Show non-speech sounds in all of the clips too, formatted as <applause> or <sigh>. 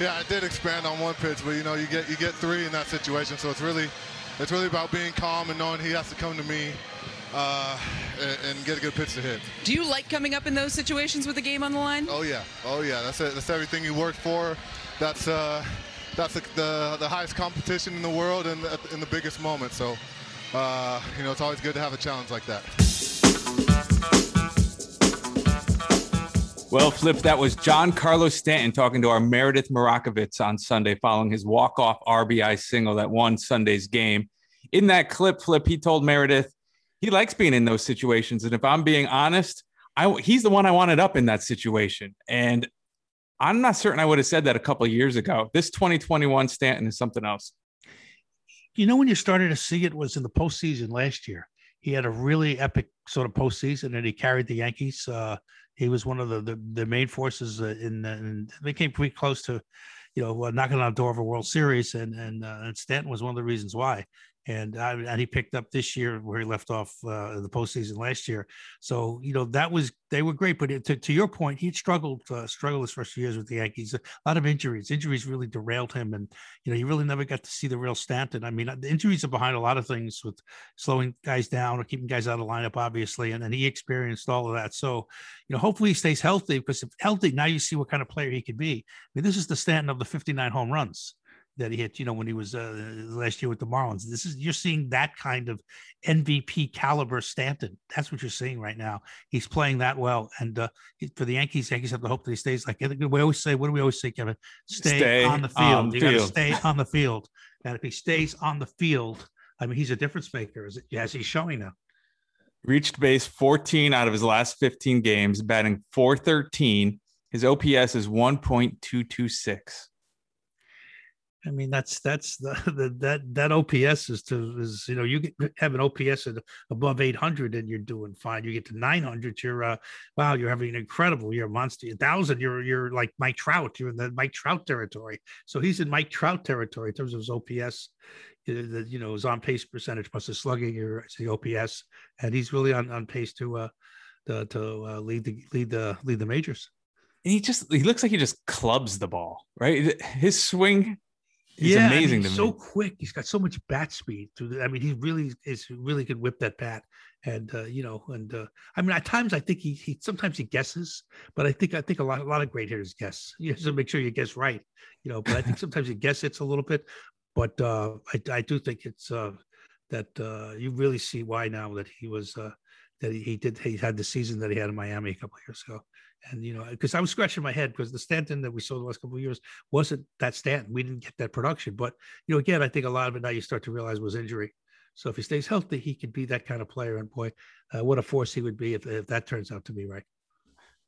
Yeah, I did expand on one pitch, but you know, you get you get three in that situation, so it's really it's really about being calm and knowing he has to come to me uh, and, and, get a good pitch to hit. Do you like coming up in those situations with the game on the line? Oh yeah, oh yeah. That's it. That's everything you work for. That's uh, that's the, the, the highest competition in the world and in the biggest moment. So, uh, you know, it's always good to have a challenge like that. Well, Flip, that was Giancarlo Stanton talking to our Meredith Marakovits on Sunday following his walk-off RBI single that won Sunday's game. In that clip, Flip, he told Meredith he likes being in those situations. And if I'm being honest, I, he's the one I wanted up in that situation. And I'm not certain I would have said that a couple years ago. This 2021 Stanton is something else. You know, when you started to see it was in the postseason last year. He had a really epic sort of postseason, and he carried the Yankees. Uh, he was one of the the, the main forces uh, in, and they came pretty close to, you know, uh, knocking on the door of a World Series, and and, uh, and Stanton was one of the reasons why and and he picked up this year where he left off uh, the postseason last year. So you know that was they were great, but to, to your point, he struggled uh, struggled his first few years with the Yankees. A lot of injuries, injuries really derailed him, and you know you really never got to see the real Stanton. I mean, the injuries are behind a lot of things with slowing guys down or keeping guys out of lineup, obviously, and then he experienced all of that. So you know hopefully he stays healthy because if healthy, now you see what kind of player he could be. I mean, this is the Stanton of the 59 home runs that he hit, you know, when he was uh, last year with the Marlins. This is you're seeing that kind of MVP caliber Stanton. That's what you're seeing right now. He's playing that well, and uh, for the Yankees, Yankees have to hope that he stays like we always say. What do we always say, Kevin? Stay, stay on the field. On you got to stay on the <laughs> field, and if he stays on the field, I mean, he's a difference maker, as, as he's showing now. Reached base 14 out of his last 15 games, batting 413. His OPS is 1.226. I mean, that's that's the, <laughs> the that that OPS is to is you know you get, have an OPS at above 800 and you're doing fine. You get to 900, you're uh wow, you're having an incredible. You're a monster. A thousand, you're you're like Mike Trout. You're in the Mike Trout territory. So he's in Mike Trout territory in terms of his OPS. The you know his on pace percentage plus his slugging or the OPS, and he's really on, on pace to uh to, to uh, lead the lead the lead the majors. And he just he looks like he just clubs the ball, right? His swing He's yeah, amazing. he's so quick. He's got so much bat speed. Through the, I mean, he really is really could whip that bat. And uh, you know, and uh, I mean, at times I think he he sometimes he guesses, but I think I think a lot a lot of great hitters guess. <laughs> You have to make sure you guess right. You know, but I think <laughs> sometimes you guess it's a little bit. But uh, I I do think it's uh, that uh, you really see why now that he was uh, that he, he did he had the season that he had in Miami a couple of years ago. And you know, because I was scratching my head because the Stanton that we saw the last couple of years wasn't that Stanton. We didn't get that production. But you know, again, I think a lot of it now you start to realize was injury. So if he stays healthy, he could be that kind of player. And boy, uh, what a force he would be if, if that turns out to be right.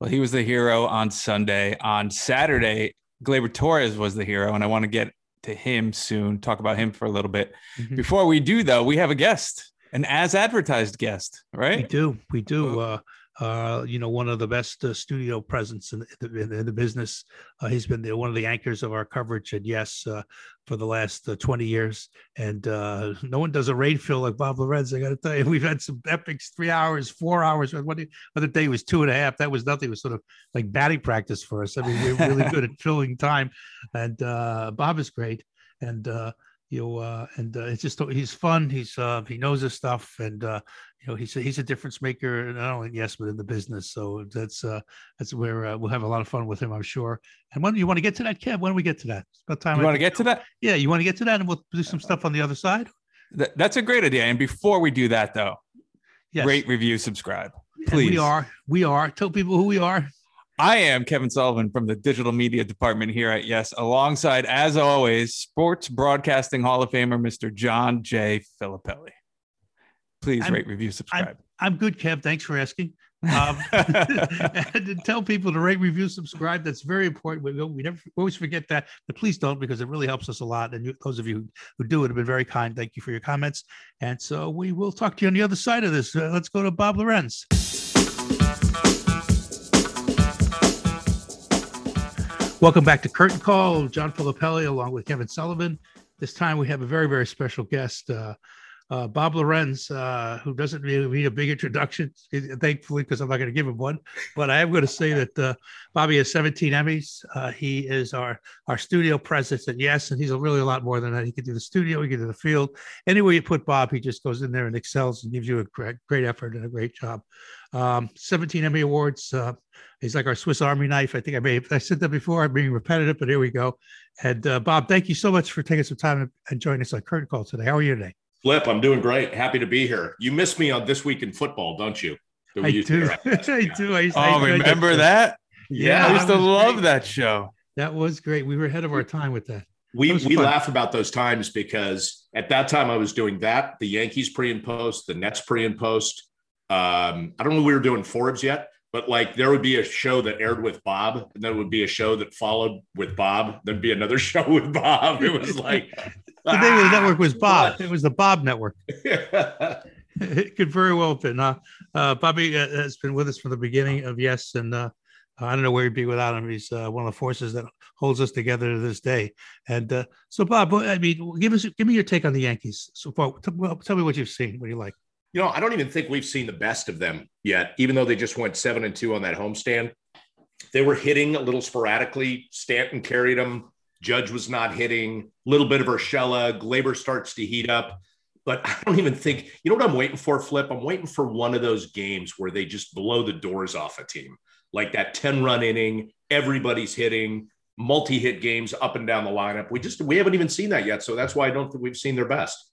Well, he was the hero on Sunday. On Saturday, Gleyber Torres was the hero, and I want to get to him soon. Talk about him for a little bit. Mm-hmm. Before we do, though, we have a guest, an as advertised guest, right? We do. We do. Uh, uh, you know, one of the best uh, studio presence in, in, in the business. Uh, he's been the, one of the anchors of our coverage at Yes uh, for the last uh, 20 years. And uh, no one does a raid fill like Bob Lorenz. I got to tell you, <laughs> we've had some epics, three hours, four hours. One other day was two and a half. That was nothing. It was sort of like batting practice for us. I mean, we're really <laughs> good at filling time. And Bob is great. And, you know, uh, and uh, it's just he's fun. He's uh, he knows his stuff, and uh, you know he's a, he's a difference maker not only yes but in the business. So that's uh that's where uh, we'll have a lot of fun with him i'm sure. And when you want to get to that kev? When do we get to that? It's about time you want to get to that? Yeah you want to get to that and we'll do some stuff on the other side? That, that's a great idea. And before we do that though yes. rate review subscribe please and we are we are. Tell people who we are I am Kevin Sullivan from the digital media department here at Yes, alongside, as always, Sports Broadcasting Hall of Famer, Mr. John J. Filippelli. Please I'm, rate, review, subscribe. I'm, I'm, good, Kev. Thanks for asking. <laughs> Um, <laughs> and tell people to rate, review, subscribe. That's very important. We, we never we always forget that, but please don't because it really helps us a lot. And you, those of you who, who do it have been very kind. Thank you for your comments. And so we will talk to you on the other side of this. Uh, let's go to Bob Lorenz. Welcome back to Curtain Call. John Filippelli along with Kevin Sullivan. This time we have a very, very special guest. Uh, uh, Bob Lorenz, uh, who doesn't really need a big introduction, thankfully, because I'm not going to give him one. But I am going to say that uh, Bobby has 17 Emmys. Uh, he is our our studio president, yes, and he's a really a lot more than that. He can do the studio, he can do the field. Anywhere you put Bob, he just goes in there and excels and gives you a great, great effort and a great job. Um, 17 Emmy awards. Uh, he's like our Swiss Army knife. I think I may I said that before. I'm being repetitive, but here we go. And uh, Bob, thank you so much for taking some time and joining us on Curtain Call today. How are you today? Flip, I'm doing great. Happy to be here. You miss me on This Week in Football, don't you? I <laughs> do. I do. I, oh, I remember that? Yeah, I used to love great. that show. That was great. We were ahead of our time with that. We we laugh about those times because at that time I was doing that, the Yankees pre and post, the Nets pre and post. Um, I don't know we were doing Forbes yet, but like there would be a show that aired with Bob, and then would be a show that followed with Bob, then be another <laughs> show with Bob. It was like <laughs> the name of the network was Bob. It was the Bob Network. <laughs> it could very well have been. Uh, uh, Bobby uh, has been with us from the beginning of Yes, and uh, I don't know where he'd be without him. He's uh, one of the forces that holds us together to this day. And uh, so, Bob, I mean, give us give me your take on the Yankees so far. Well, tell me what you've seen. What do you like? You know, I don't even think we've seen the best of them yet, even though they just went seven and two on that homestand. They were hitting a little sporadically. Stanton carried them. Judge was not hitting. A little bit of Urshela. Gleyber starts to heat up. But I don't even think, you know what I'm waiting for, Flip? I'm waiting for one of those games where they just blow the doors off a team. Like that 10 run inning, everybody's hitting, multi hit games up and down the lineup. We just, we haven't even seen that yet. So that's why I don't think we've seen their best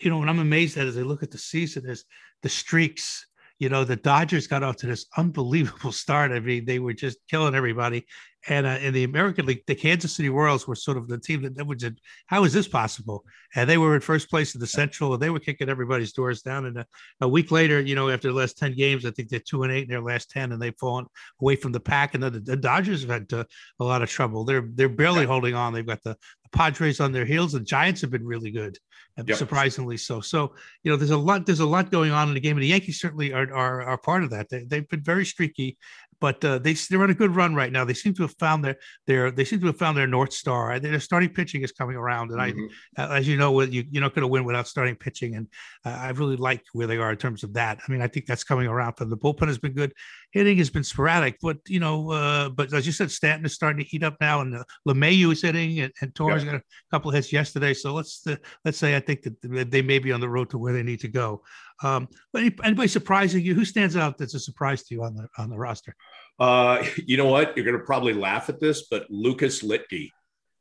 you know, what I'm amazed at as I look at the season is the streaks. You know, the Dodgers got off to this unbelievable start. I mean, they were just killing everybody. And uh, in the American League, the Kansas City Royals were sort of the team that, that was, how is this possible? And they were in first place in the Central, and they were kicking everybody's doors down. And a, a week later, you know, after the last ten games, I think they're two and eight in their last ten, and they've fallen away from the pack. And the, the Dodgers have had uh, a lot of trouble. They're they're barely holding on. They've got the Padres on their heels. The Giants have been really good uh, yep. surprisingly so. So you know, there's a lot there's a lot going on in the game, and the Yankees certainly are are, are part of that. They, they've been very streaky, but uh, they they're on a good run right now. They seem to have found their their they seem to have found their north star. Their starting pitching is coming around, and mm-hmm. I, as you know, you you're not going to win without starting pitching, and uh, I really like where they are in terms of that. I mean, I think that's coming around for them. The bullpen has been good. Hitting has been sporadic, but you know, uh, but as you said, Stanton is starting to heat up now, and uh, LeMahieu is hitting, and, and Torres got a couple of hits yesterday. So let's uh, let's say I think that they may be on the road to where they need to go. Um, but anybody surprising you? Who stands out that's a surprise to you on the on the roster? Uh, you know what? You're going to probably laugh at this, but Lucas Luetge.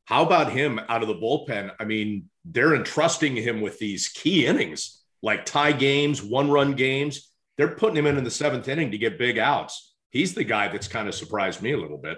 How about him out of the bullpen? I mean, they're entrusting him with these key innings, like tie games, one run games. They're putting him in in the seventh inning to get big outs. He's the guy that's kind of surprised me a little bit.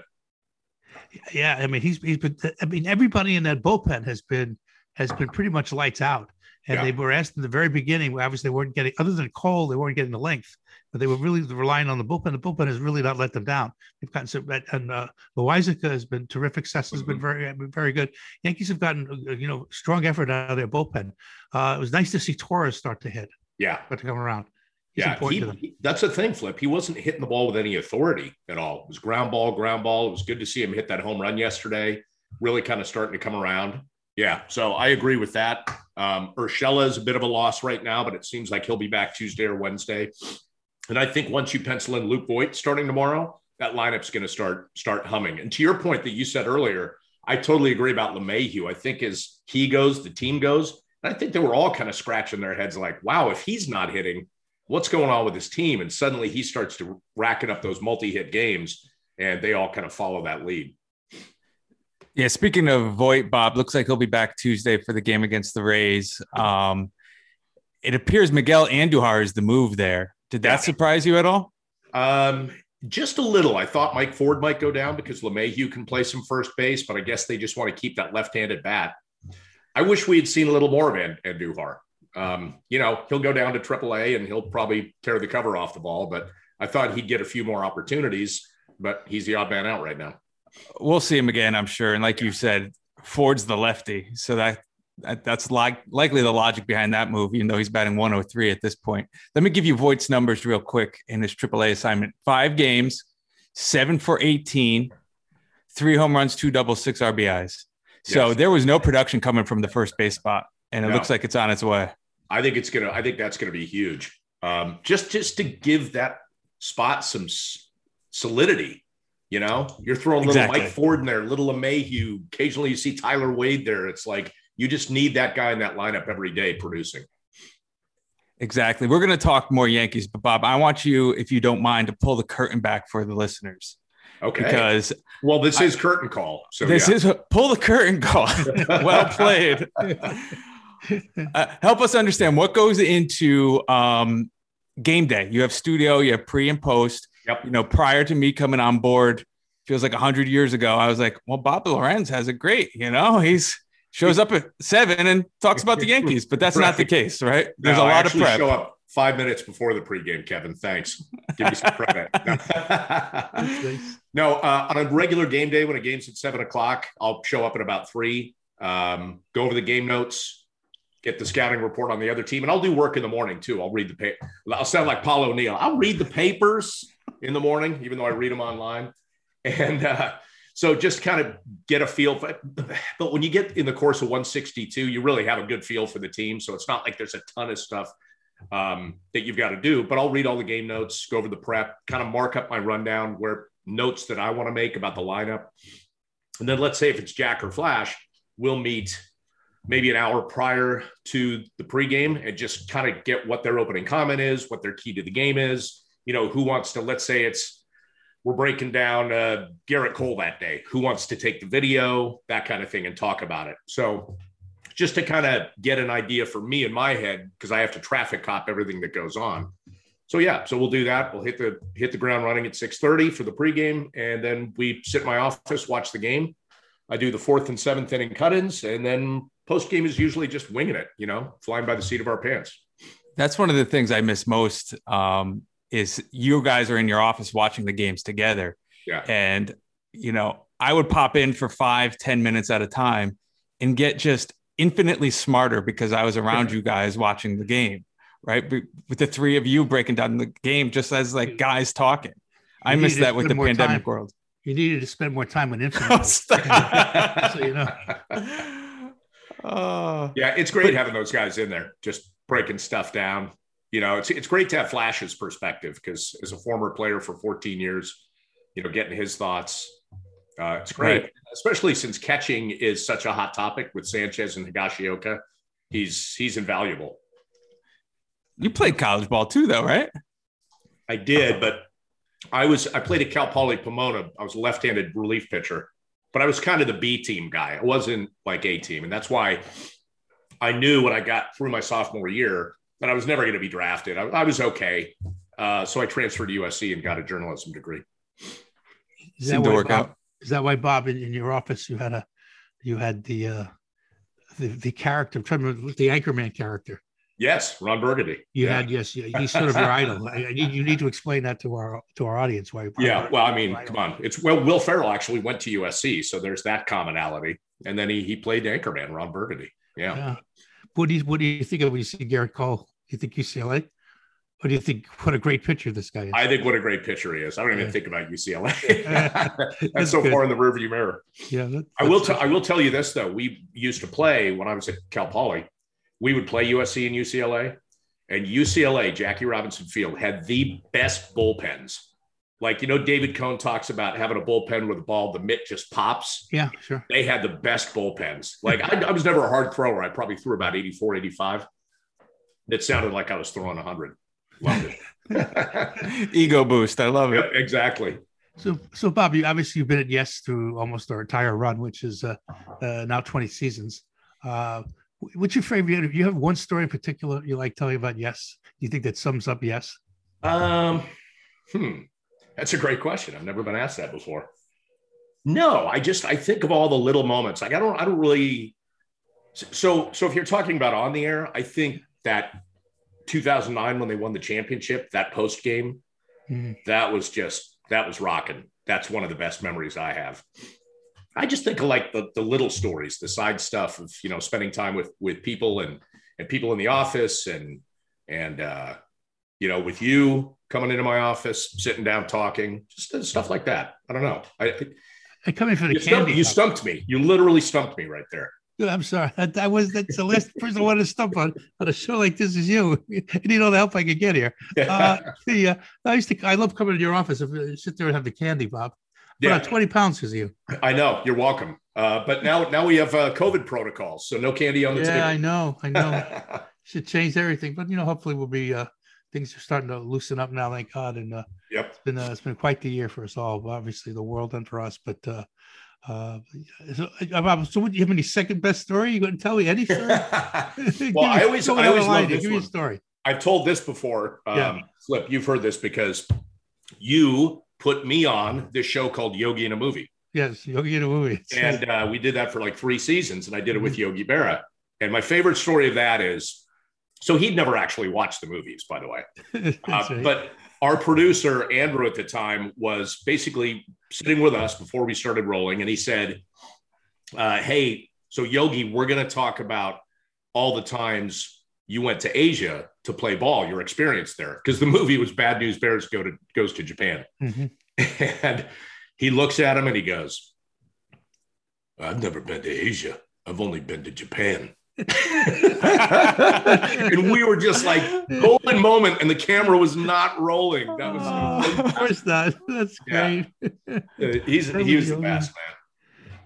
Yeah, I mean, he's he's been. I mean, everybody in that bullpen has been has been pretty much lights out. And yeah. they were asked in the very beginning, obviously they weren't getting, other than Cole, they weren't getting the length, but they were really relying on the bullpen. The bullpen has really not let them down. They've gotten some, and uh, Loaisiga has been terrific. Sess has been mm-hmm. very, very good. Yankees have gotten, uh, you know, strong effort out of their bullpen. Uh, it was nice to see Torres start to hit. Yeah. but to come around. He's yeah, he, he, that's the thing, Flip. He wasn't hitting the ball with any authority at all. It was ground ball, ground ball. It was good to see him hit that home run yesterday. Really kind of starting to come around. Yeah, so I agree with that. Um, Urshela is a bit of a loss right now, but it seems like he'll be back Tuesday or Wednesday. And I think once you pencil in Luke Voit starting tomorrow, that lineup's going to start start humming. And to your point that you said earlier, I totally agree about LeMahieu. I think as he goes, the team goes. And I think they were all kind of scratching their heads like, wow, if he's not hitting, what's going on with his team? And suddenly he starts to racket up those multi-hit games, and they all kind of follow that lead. Yeah, speaking of Voit, Bob looks like he'll be back Tuesday for the game against the Rays. Um, it appears Miguel Andujar is the move there. Did that surprise you at all? Um, just a little. I thought Mike Ford might go down because LeMahieu can play some first base, but I guess they just want to keep that left-handed bat. I wish we had seen a little more of Andujar. Um, you know, he'll go down to AAA and he'll probably tear the cover off the ball, but I thought he'd get a few more opportunities, but he's the odd man out right now we'll see him again, I'm sure. And like you said, Ford's the lefty, so that, that that's like likely the logic behind that move. Even though he's batting 103 at this point. Let me give you Voit's numbers real quick in his AAA assignment: five games, seven for 18, three home runs, two doubles, six RBIs. So yes. there was no production coming from the first base spot, and it no. looks like it's on its way. I think it's gonna. I think that's gonna be huge. Um, just just to give that spot some solidity. You know, you're throwing little Exactly. Mike Ford in there, little Mayhew. Occasionally, you see Tyler Wade there. It's like you just need that guy in that lineup every day producing. Exactly. We're going to talk more Yankees, but Bob, I want you, if you don't mind, to pull the curtain back for the listeners Okay. because well, this is curtain call. So this yeah. is pull the curtain call. <laughs> <laughs> well played. Uh, help us understand what goes into um, game day. You have studio, you have pre and post. Yep. You know, prior to me coming on board, feels like a hundred years ago. I was like, well, Bob Lorenz has it great. You know, he's shows up at seven and talks about the <laughs> Yankees, but that's not the case, right? There's No, a I lot of actually prep. Show up five minutes before the pregame, Kevin. Thanks. Give me some credit. <laughs> No, No, uh, on a regular game day when a game's at seven o'clock, I'll show up at about three. Um, go over the game notes, get the scouting report on the other team, and I'll do work in the morning too. I'll read the paper. I'll sound like Paul O'Neill. I'll read the papers in the morning, even though I read them online. And uh, so just kind of get a feel for But when you get in the course of 162, you really have a good feel for the team. So it's not like there's a ton of stuff um, that you've got to do. But I'll read all the game notes, go over the prep, kind of mark up my rundown where notes that I want to make about the lineup. And then let's say if it's Jack or Flash, we'll meet maybe an hour prior to the pregame and just kind of get what their opening comment is, what their key to the game is. You know, who wants to, let's say it's, we're breaking down uh, Gerrit Cole that day. Who wants to take the video, that kind of thing, and talk about it. So, just to kind of get an idea for me in my head, because I have to traffic cop everything that goes on. So yeah, so we'll do that. We'll hit the hit the ground running at 6:30 for the pregame, and then we sit in my office, watch the game. I do the fourth and seventh inning cut-ins, and then post game is usually just winging it, you know, flying by the seat of our pants. That's one of the things I miss most. Um, is you guys are in your office watching the games together. Yeah. And, you know, I would pop in for five, ten minutes at a time and get just infinitely smarter because I was around you guys watching the game, right? With the three of you breaking down the game just as like guys talking. I miss that with the pandemic time. world. You needed to spend more time with <laughs> infinite. stop. So, you know. <laughs> Oh, Yeah, it's great having those guys in there, just breaking stuff down. You know, it's it's great to have Flash's perspective because as a former player for 14 years, you know, getting his thoughts, uh, it's great. Right. Especially since catching is such a hot topic with Sanchez and Higashioka. He's he's invaluable. you played college ball too, though, right? I did, but I was I played at Cal Poly Pomona. I was a left-handed relief pitcher, but I was kind of the B team guy. I wasn't like A team, and that's why I knew when I got through my sophomore year that I was never going to be drafted. I, I was okay, uh, so I transferred to USC and got a journalism degree. Is that Seemed to why work Bob, out. Is that why Bob in, in your office you had a you had the uh the, the character I'm trying to remember, the Anchorman character. Yes, Ron Burgundy. You yeah. had yes, he's sort of your <laughs> idol. I, I you need to explain that to our to our audience why. Yeah, well, I mean, come on. It's well, Will Ferrell actually went to USC, so there's that commonality. And then he he played Anchorman, Ron Burgundy. Yeah. Yeah. What do you what do you think of when you see Gerrit Cole? You think UCLA? What do you think what a great pitcher this guy is? I think what a great pitcher he is. I don't even Yeah. think about UCLA. That's That's so good. far in the rearview mirror. yeah, that, I will. T- I will tell you this though. We used to play when I was at Cal Poly. We would play USC and UCLA, and UCLA Jackie Robinson Field had the best bullpens. Like you know, David Cone talks about having a bullpen where the ball, the mitt just pops. yeah, sure. They had the best bullpens. Like I, I was never a hard thrower. I probably threw about 84, 85. It sounded like I was throwing 100. Loved it. <laughs> Ego boost. I love it. yep, exactly. So, so Bob, you obviously you've been at Yes through almost our entire run, which is uh, uh, now 20 seasons. Uh, what's your favorite? Do you have one story in particular you like telling about Yes? Do you think that sums up Yes? Um, hmm, that's a great question. I've never been asked that before. No, I just I think of all the little moments. Like I don't I don't really. So so if you're talking about on the air, I think that 2009 when they won the championship, that post game, Mhm. that was just that was rocking. That's one of the best memories I have. I just think of like the the little stories, the side stuff of you know spending time with with people and and people in the office and and uh, you know with you coming into my office, sitting down talking, just uh, stuff like that. I don't know. I, And coming for the you, stumped, candy, you stumped me. You literally stumped me right there. I'm sorry. <laughs> That, that was that's the last person I wanted to stump on on a show like this is you. <laughs> I need all the help I could get here. <laughs> Uh, the, uh, I used to I love coming to your office if uh, sit there and have the candy, Bob. Yeah. on 20 pounds because of you. I know. You're welcome. Uh, but now, now we have uh, COVID protocols, so no candy on the Yeah, I know. I know. Should change everything, but you know, hopefully we'll be uh things are starting to loosen up now, thank God. And uh yep. it's been uh, it's been quite the year for us all, obviously the world and for us. But uh uh so, uh, so what, you have any second best story? You going to tell me any story? <laughs> <laughs> Give well, me- I always, I always love this Give me a story. I've told this before. Um, Yeah. Flip, you've heard this because you put me on this show called Yogi in a Movie. Yes, Yogi in a movie. And uh, we did that for like three seasons, and I did it Mm-hmm. with Yogi Berra. And my favorite story of that is so he'd never actually watched the movies, by the way. <laughs> Uh, right. But our producer, Andrew, at the time, was basically sitting with us before we started rolling. And he said, uh, Hey, so Yogi, we're going to talk about all the times you went to Asia to play ball, your experience there. Because the movie was Bad News Bears Go to, Goes to Japan. Mhm. <laughs> And he looks at him and he goes, I've never been to Asia. I've only been to Japan. And we were just like golden moment, and the camera was not rolling. That was Oh, of course not. That's Yeah. great. uh, he's That he was was the best man.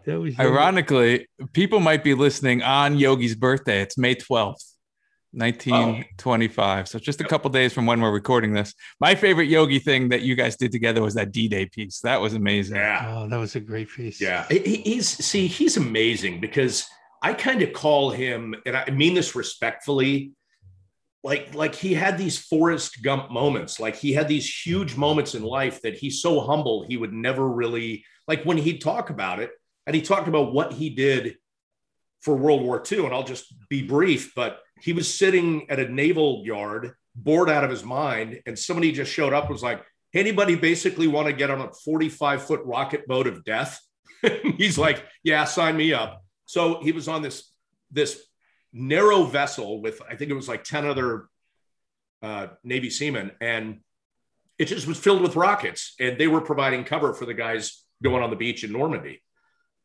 That was Yogi. Ironically, people might be listening on Yogi's birthday. It's May 12th, 1925. So just a couple days from when we're recording this. My favorite Yogi thing that you guys did together was that D Day piece. That was amazing. Yeah, Oh, that was a great piece. yeah. He- he- he's see, he's amazing because I kind of call him, and I mean this respectfully. Like, like he had these Forrest Gump moments. Like he had these huge moments in life that he's so humble he would never really like when he'd talk about it, and he talked about what he did for World War II. And I'll just be brief, but he was sitting at a naval yard, bored out of his mind, and somebody just showed up was like, "Hey, anybody basically want to get on a 45 foot rocket boat of death? <laughs> He's like, yeah, sign me up. So he was on this this narrow vessel with I think it was like 10 other uh, Navy seamen, and it just was filled with rockets, and they were providing cover for the guys going on the beach in Normandy.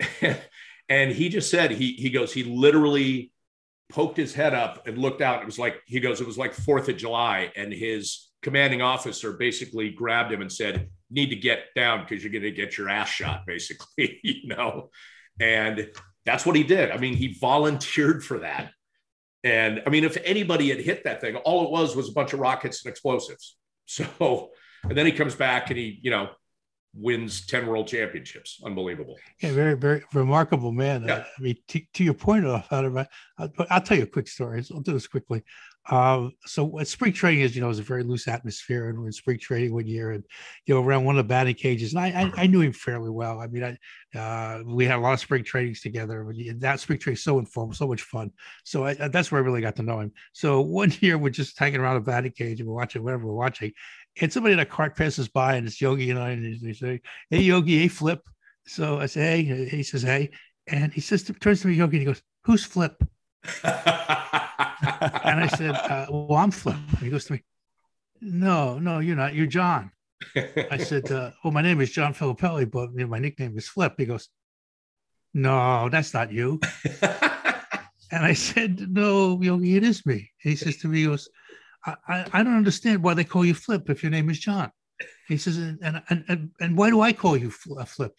<laughs> and he just said he he goes he literally poked his head up and looked out. It was like he goes it was like Fourth of July, and his commanding officer basically grabbed him and said, "Need to get down because you're going to get your ass shot." <laughs> Basically, you know, and that's what he did. I mean, he volunteered for that. And I mean, if anybody had hit that thing, all it was was a bunch of rockets and explosives. <laughs> So, and then he comes back and he, you know, wins 10 world championships. Unbelievable. Yeah, very, very remarkable man. Yeah. Uh, I mean, to, to your point, uh, out of my, I'll, I'll tell you a quick story. I'll do this quickly. Um, so uh, spring training, is, you know, is a very loose atmosphere, and we're in spring training one year, and you know, around one of the batting cages, and I, I, I knew him fairly well. I mean, I, uh, we had a lot of spring trainings together. But that spring training is so informal, so much fun. So I, that's where I really got to know him. So one <laughs> year we're just hanging around a batting cage and we're watching whatever we're watching, and somebody in a cart passes by, and it's Yogi and I, and they say, "Hey, Yogi, hey, Flip." So I say, hey, he says, hey, and he says, to, turns to me, Yogi, and he goes, who's Flip? <laughs> And I said, uh, well, I'm Flip. And he goes to me, no, no, you're not. You're John. I said, uh, well, my name is John Filippelli, but you know, my nickname is Flip. He goes, no, that's not you. And I said, no, Yogi, it is me. And he says to me, he goes, I, I, I don't understand why they call you Flip if your name is John. He says, and, and, and, and why do I call you Fl- Flip?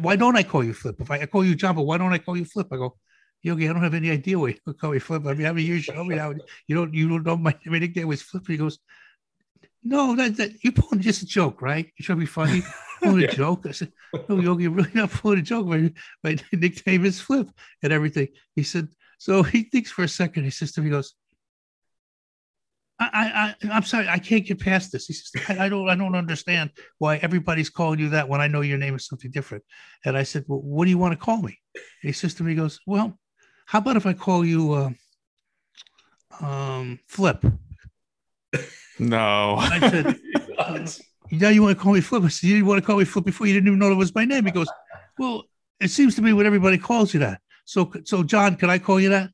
Why don't I call you Flip? If I, I call you John, but why don't I call you Flip? I go, Yogi, I don't have any idea why you call me Flip. I mean, how many years you know me now? You don't, you don't know my, my nickname was Flip. He goes, no, that, that you're pulling just a joke, right? You're trying to be funny, <laughs> pulling Yeah. a joke. I said, no, Yogi, you're really not pulling a joke. My, my <laughs> nickname is Flip and everything. He said, so he thinks for a second. He says to me, he goes, I, I, I, I'm sorry, I can't get past this. He says, I, I don't, I don't understand why everybody's calling you that when I know your name is something different. And I said, well, what do you want to call me? And he says to me, he goes, well, how about if I call you, uh, um, Flip? No. I said, <laughs> now you want to call me Flip? I said, you didn't want to call me Flip before you didn't even know that was my name. He goes, well, it seems to be what everybody calls you that. So, so John, can I call you that?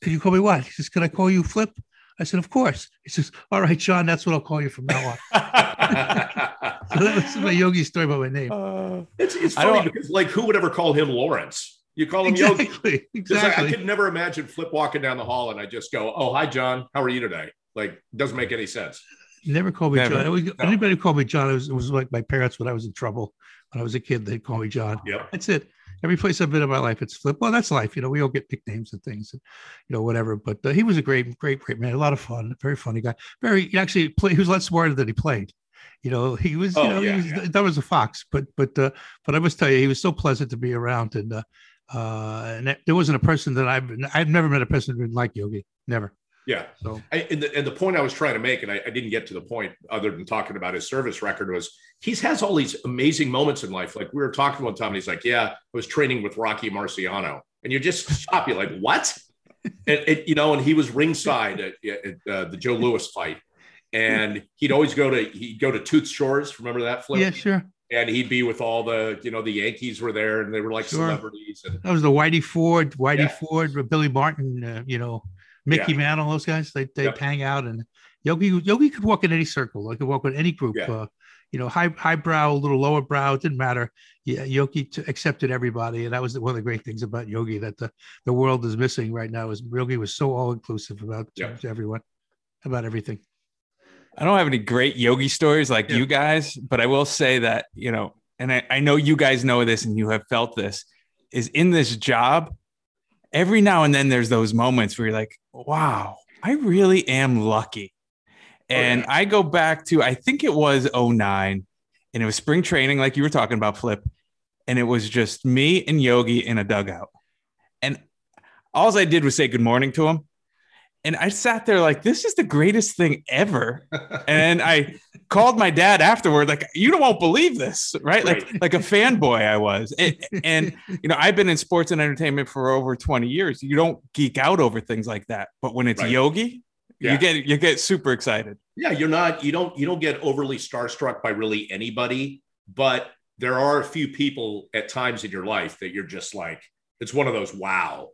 Can you call me what? He says, can I call you Flip? I said, of course. He says, all right, John, that's what I'll call you from now on. <laughs> <laughs> So that was my yogi story about my name. Uh, it's it's funny because like who would ever call him Lawrence? You call him Yogi. Exactly. Just like, I could never imagine Flip walking down the hall and I just go, "Oh, hi, John. How are you today?" Like, doesn't make any sense. Never called me Never. John. It was- Anybody who called me John, it was, it was like my parents when I was in trouble. When I was a kid, they'd call me John. Yep. That's it. Every place I've been in my life, it's flip. Well, that's life. You know, we all get nicknames and things, and, you know, whatever. But uh, he was a great, great, great man. A lot of fun. Very funny guy. Very he actually play. He was a lot smarter than he played. You know, he was. Oh, you know, yeah, he was. yeah. That was a fox. But but uh, but I must tell you, he was so pleasant to be around, and uh, uh, and there wasn't a person that I've I've never met a person who didn't like Yogi. Never. Yeah. So I, and, the, and the point I was trying to make, and I, I didn't get to the point other than talking about his service record, was he's has all these amazing moments in life. Like we were talking one time, and he's like, "Yeah, I was training with Rocky Marciano," and you just stop. You're like, "What?" And it, you know, and he was ringside at, at uh, the Joe Louis fight, and he'd always go to he'd go to Toots Shor's. Remember that flip? yeah, sure. And he'd be with all the you know the Yankees were there, and they were like Sure. celebrities. And That was the Whitey Ford, Whitey Yeah. Ford, Billy Martin, uh, you know, Mickey Yeah. Mantle, those guys. They they Yep. hang out, and Yogi Yogi could walk in any circle. He could walk with any group. Yeah. Uh, you know, high high brow, a little lower brow, it didn't matter. Yeah, Yogi t- accepted everybody, and that was one of the great things about Yogi that the, the world is missing right now. Is Yogi was so all inclusive about Yep. everyone, about everything. I don't have any great yogi stories like Yeah. you guys, but I will say that, you know, and I, I know you guys know this and you have felt this, is in this job, every now and then there's those moments where you're like, wow, I really am lucky. Oh, and yeah. I go back to, I think it was 09, and it was spring training, like you were talking about, Flip. And it was just me and Yogi in a dugout. And all I did was say good morning to him. And I sat there like, this is the greatest thing ever. And I called my dad afterward, like, you won't believe this, right? Like, like a fanboy I was. And, <laughs> and, you know, I've been in sports and entertainment for over 20 years. You don't geek out over things like that. But when it's Right. yogi, Yeah. you get you get super excited. Yeah, you're not you don't you don't get overly starstruck by really anybody, but there are a few people at times in your life that you're just like it's one of those wow.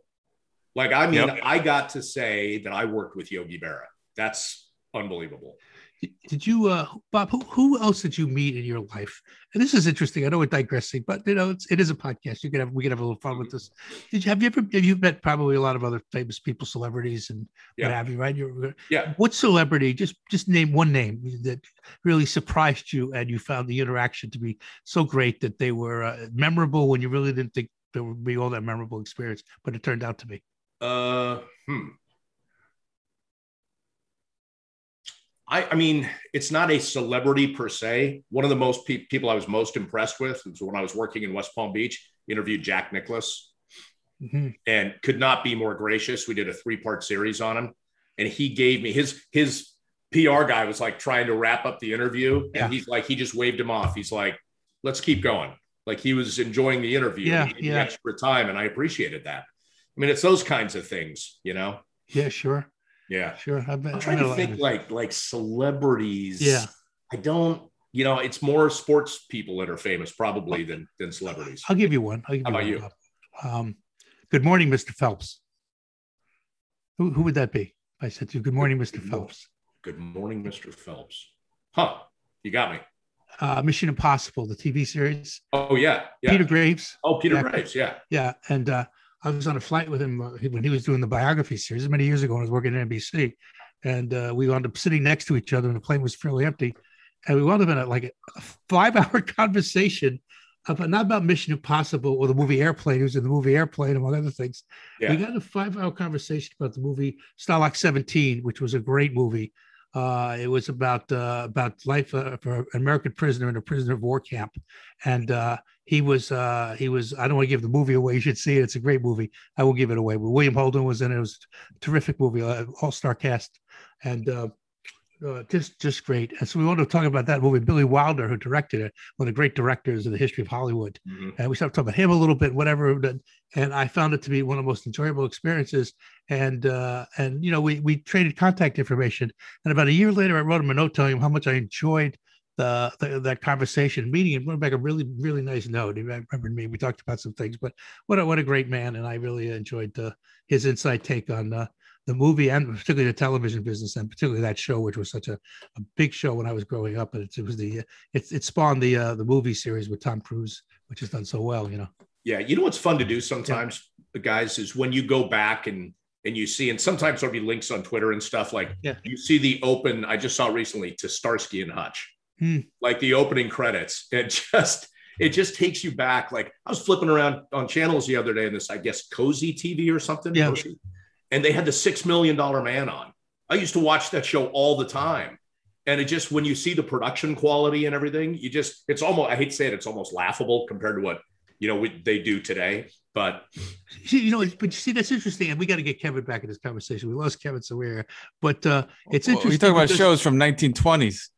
Like I mean, Yep. I got to say that I worked with Yogi Berra. That's unbelievable. Did you, uh, Bob? Who, who else did you meet in your life? And this is interesting. I know we're digressing, but you know, it's, it is a podcast. You can have we can have a little fun with this. Did you have you ever have you met probably a lot of other famous people, celebrities, and Yeah. what have you? Right? You're, Yeah. What celebrity? Just just name one name that really surprised you, and you found the interaction to be so great that they were uh, memorable when you really didn't think there would be all that memorable experience, but it turned out to be. Uh, hmm. I, I mean, it's not a celebrity per se. One of the most pe- people I was most impressed with was when I was working in West Palm Beach, interviewed Jack Nicklaus Mhm. and could not be more gracious. We did a three part series on him, and he gave me his his PR guy was like trying to wrap up the interview, Yeah. and he's like he just waved him off. He's like, "Let's keep going." Like he was enjoying the interview, Yeah, yeah. extra time, and I appreciated that. I mean, it's those kinds of things, you know. Yeah, sure, Yeah, sure. I've been, I'm trying to think like like celebrities. Yeah. I don't. You know, it's more sports people that are famous probably than than celebrities. I'll give you one. I'll give How about one, you? Um, good morning, Mr. Phelps. Who, who would that be? I said to you, good morning, Mr. Good. Phelps. Good morning, Mr. Phelps. Huh? You got me. Uh, Mission Impossible, the TV series. Oh yeah, yeah. Peter Graves. oh, Peter Yeah. Graves. Yeah. Yeah. And uh, I was on a flight with him uh, when he was doing the biography series many years ago when I was working at NBC. And uh, we wound up sitting next to each other and the plane was fairly empty. And we wound up in a, like a five <laughs> hour conversation about not about Mission Impossible or the movie Airplane. He was in the movie Airplane, among other things. Yeah. We got in a five hour conversation about the movie Stalag 17, which was a great movie. Uh, it was about uh, about life uh, for an American prisoner in a prisoner of war camp, and uh, he was he was. I don't want to give the movie away. <laughs> You should see it. It's a great movie. I will give it away. But William Holden was in it. It was a terrific movie, all star cast, and uh, just just great. And so we want to talk about that movie. Billy Wilder, who directed it, one of the great directors in the history of Hollywood Mhm. and we started talking about him a little bit, whatever. And I found it to be one of the most enjoyable experiences. And uh, and you know, we we traded contact information. And about a year later, I wrote him a note telling him how much I enjoyed the, the that conversation, meeting him. Wrote back a really really nice note. He remembered me. We talked about some things, but what a, what a great man. And I really enjoyed uh, his inside take on. Uh, the movie and particularly the television business and particularly that show, which was such a, a big show when I was growing up. And it, it was the it, it spawned the uh, the movie series with Tom Cruise, which has done so well, you know. Yeah, you know what's fun to do sometimes, guys, is when you go back and and you see, and sometimes there'll be links on Twitter and stuff like Yeah. you see the open. I just saw recently to Starsky and Hutch, Hmm. like the opening credits. It just it just takes you back. Like I was flipping around on channels the other day, and this I guess Cozi TV or something. Yeah. Cozy, and they had the six million dollar man on. I used to watch that show all the time. And it just when you see the production quality and everything, you just it's almost I hate to say it, it's almost laughable compared to what you know we, they do today. But See, you know, but you see, that's interesting, and we got to get Kevin back in this conversation. We lost Kevin Sawyer, but uh, it's Well, interesting. We talk about because, shows from 1920s.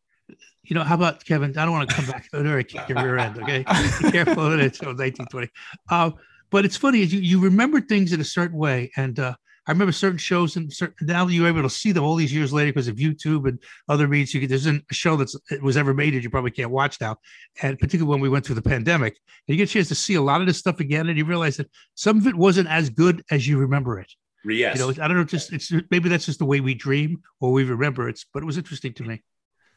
You know, how about Kevin? I don't want to come back there and kick your rear end. Okay, be careful <laughs> of it. So 1920. Uh, but it's funny is you you remember things in a certain way, and uh, I remember certain shows and certain, now you're able to see them all these years later because of YouTube and other means. You can, there's a show that's it was ever made that you probably can't watch now, and particularly when we went through the pandemic, and you get a chance to see a lot of this stuff again, and you realize that some of it wasn't as good as you remember it. yes, You know, I don't know, just it's maybe that's just the way we dream or we remember it, but it was interesting to me.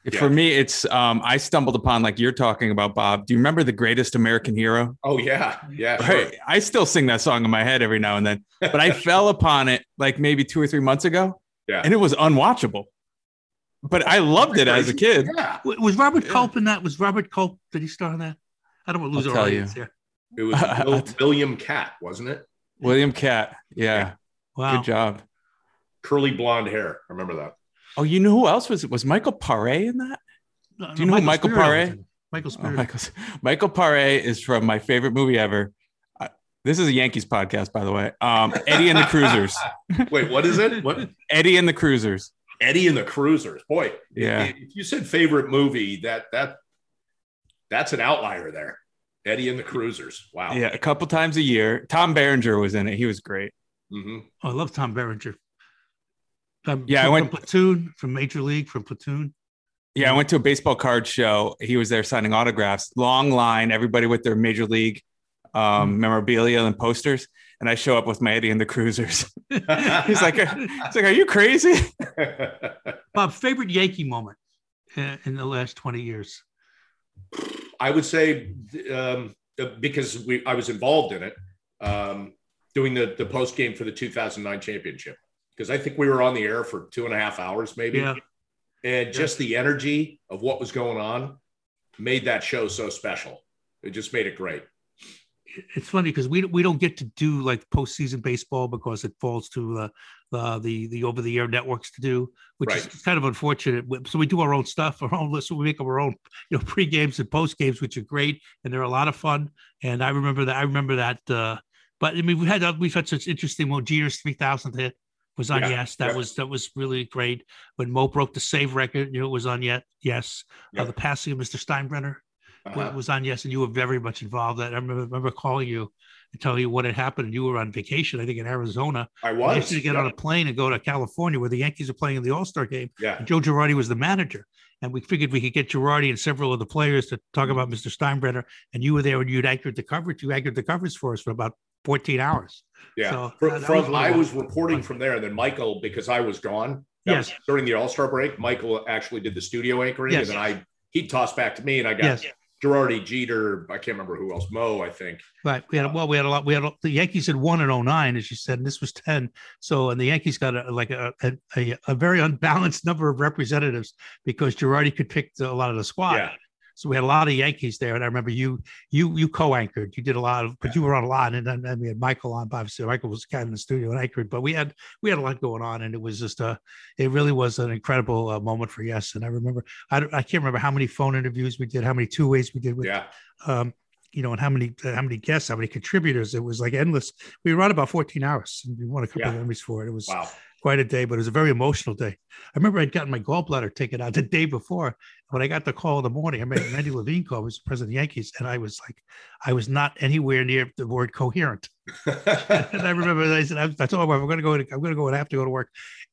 Yeah. For me, it's um, I stumbled upon like you're talking about, Bob. Do you remember the greatest American hero? oh yeah, yeah, sure. Right. I still sing that song in my head every now and then, but I <laughs> fell upon it like maybe two or three months ago, Yeah. and it was unwatchable. But I loved it as a kid. Yeah, Was Robert Yeah. Culp in that? Was Robert Culp? Did he star in that? I don't want to lose I'll our tell audience here. it was <laughs> Will, William Katt, wasn't it? William Katt. Yeah. Wow. Good job. Curly blonde hair. I remember that. Oh, you know who else was it? was Michael Paré in that? No, Do you know who Michael Paré? was in. Michael Oh, Michael, Michael Paré is from my favorite movie ever. Uh, this is a Yankees podcast, by the way. Um, Eddie and the Cruisers. <laughs> Wait, what is it? What Eddie and the Cruisers. Eddie and the Cruisers? Boy, Yeah. If, if you said favorite movie, that that that's an outlier there. Eddie and the Cruisers. Wow. Yeah, a couple times a year. Tom Berenger was in it. He was great. hmm Oh, I love Tom Berenger. Um, Yeah, I from went- Platoon from Major League from Platoon. Yeah, I went to a baseball card show. He was there signing autographs. Long line, everybody with their major league um, memorabilia and posters. And I show up with my Eddie and the Cruisers. <laughs> he's like, he's like, are you crazy? <laughs> Bob, favorite Yankee moment uh, in the last twenty years? I would say um, because we I was involved in it, um, doing the the post game for the 2009 championship because I think we were on the air for two and a half hours maybe, Yeah. and just the energy of what was going on made that show so special. It just made it great. it's funny because we we don't get to do like postseason baseball because it falls to the the the, the over the air networks to do, which Right. is kind of unfortunate. So we do our own stuff, our own list. So we make up our own you know pre games and post games, which are great and they're a lot of fun. And I remember that. I remember that. Uh, but I mean, we had we've had such interesting. Well, Jeter's three thousand hit was on Yeah, yes. That yeah. was that was really great. When Mo broke the save record, you know, it was on yet yes. Yeah. Uh, the passing of Mr. Steinbrenner Uh-huh. was on yes, and you were very much involved. That I remember, remember calling you and telling you what had happened, and you were on vacation, I think, in Arizona. I was. had to get on a plane and go to California, where the Yankees are playing in the All Star game. yeah. Joe Girardi was the manager, and we figured we could get Girardi and several of the players to talk about Mr. Steinbrenner. And you were there, and you'd anchored the coverage. You anchored the coverage for us for about 14 hours. Yeah. So, Fr- that- that from was I was reporting from there, and then Michael, because I was gone. that Yes. during the All Star break, Michael actually did the studio anchoring, Yes. and then I he tossed back to me, and I got Yes. Girardi, Jeter, I can't remember who else, Mo, I think. Right. We had well, we had a lot. We had a, the Yankees had won in 09, as you said, and this was 10. So, and the Yankees got a like a a, a, a very unbalanced number of representatives because Girardi could pick the, a lot of the squad. Yeah. So we had a lot of Yankees there, and I remember you you you co-anchored. You did a lot of, but you were on a lot, and then and we had Michael on. Obviously, Michael was kind of in the studio and anchored, but we had we had a lot going on, and it was just uh it really was an incredible uh, moment for yes. And I remember I I can't remember how many phone interviews we did, how many two ways we did with Yeah. um, you know, and how many how many guests, how many contributors. It was like endless. We were on about 14 hours and we won a couple Yeah. of Emmys for it. It was Wow. Quite a day, but it was a very emotional day. I remember I'd gotten my gallbladder taken out the day before. When I got the call in the morning, I made Randy Levine call, who was the president of the Yankees, and I was like, I was not anywhere near the word coherent. <laughs> and I remember I said, I, I told my wife, I'm going to go. In, I'm going to go and have to go to work.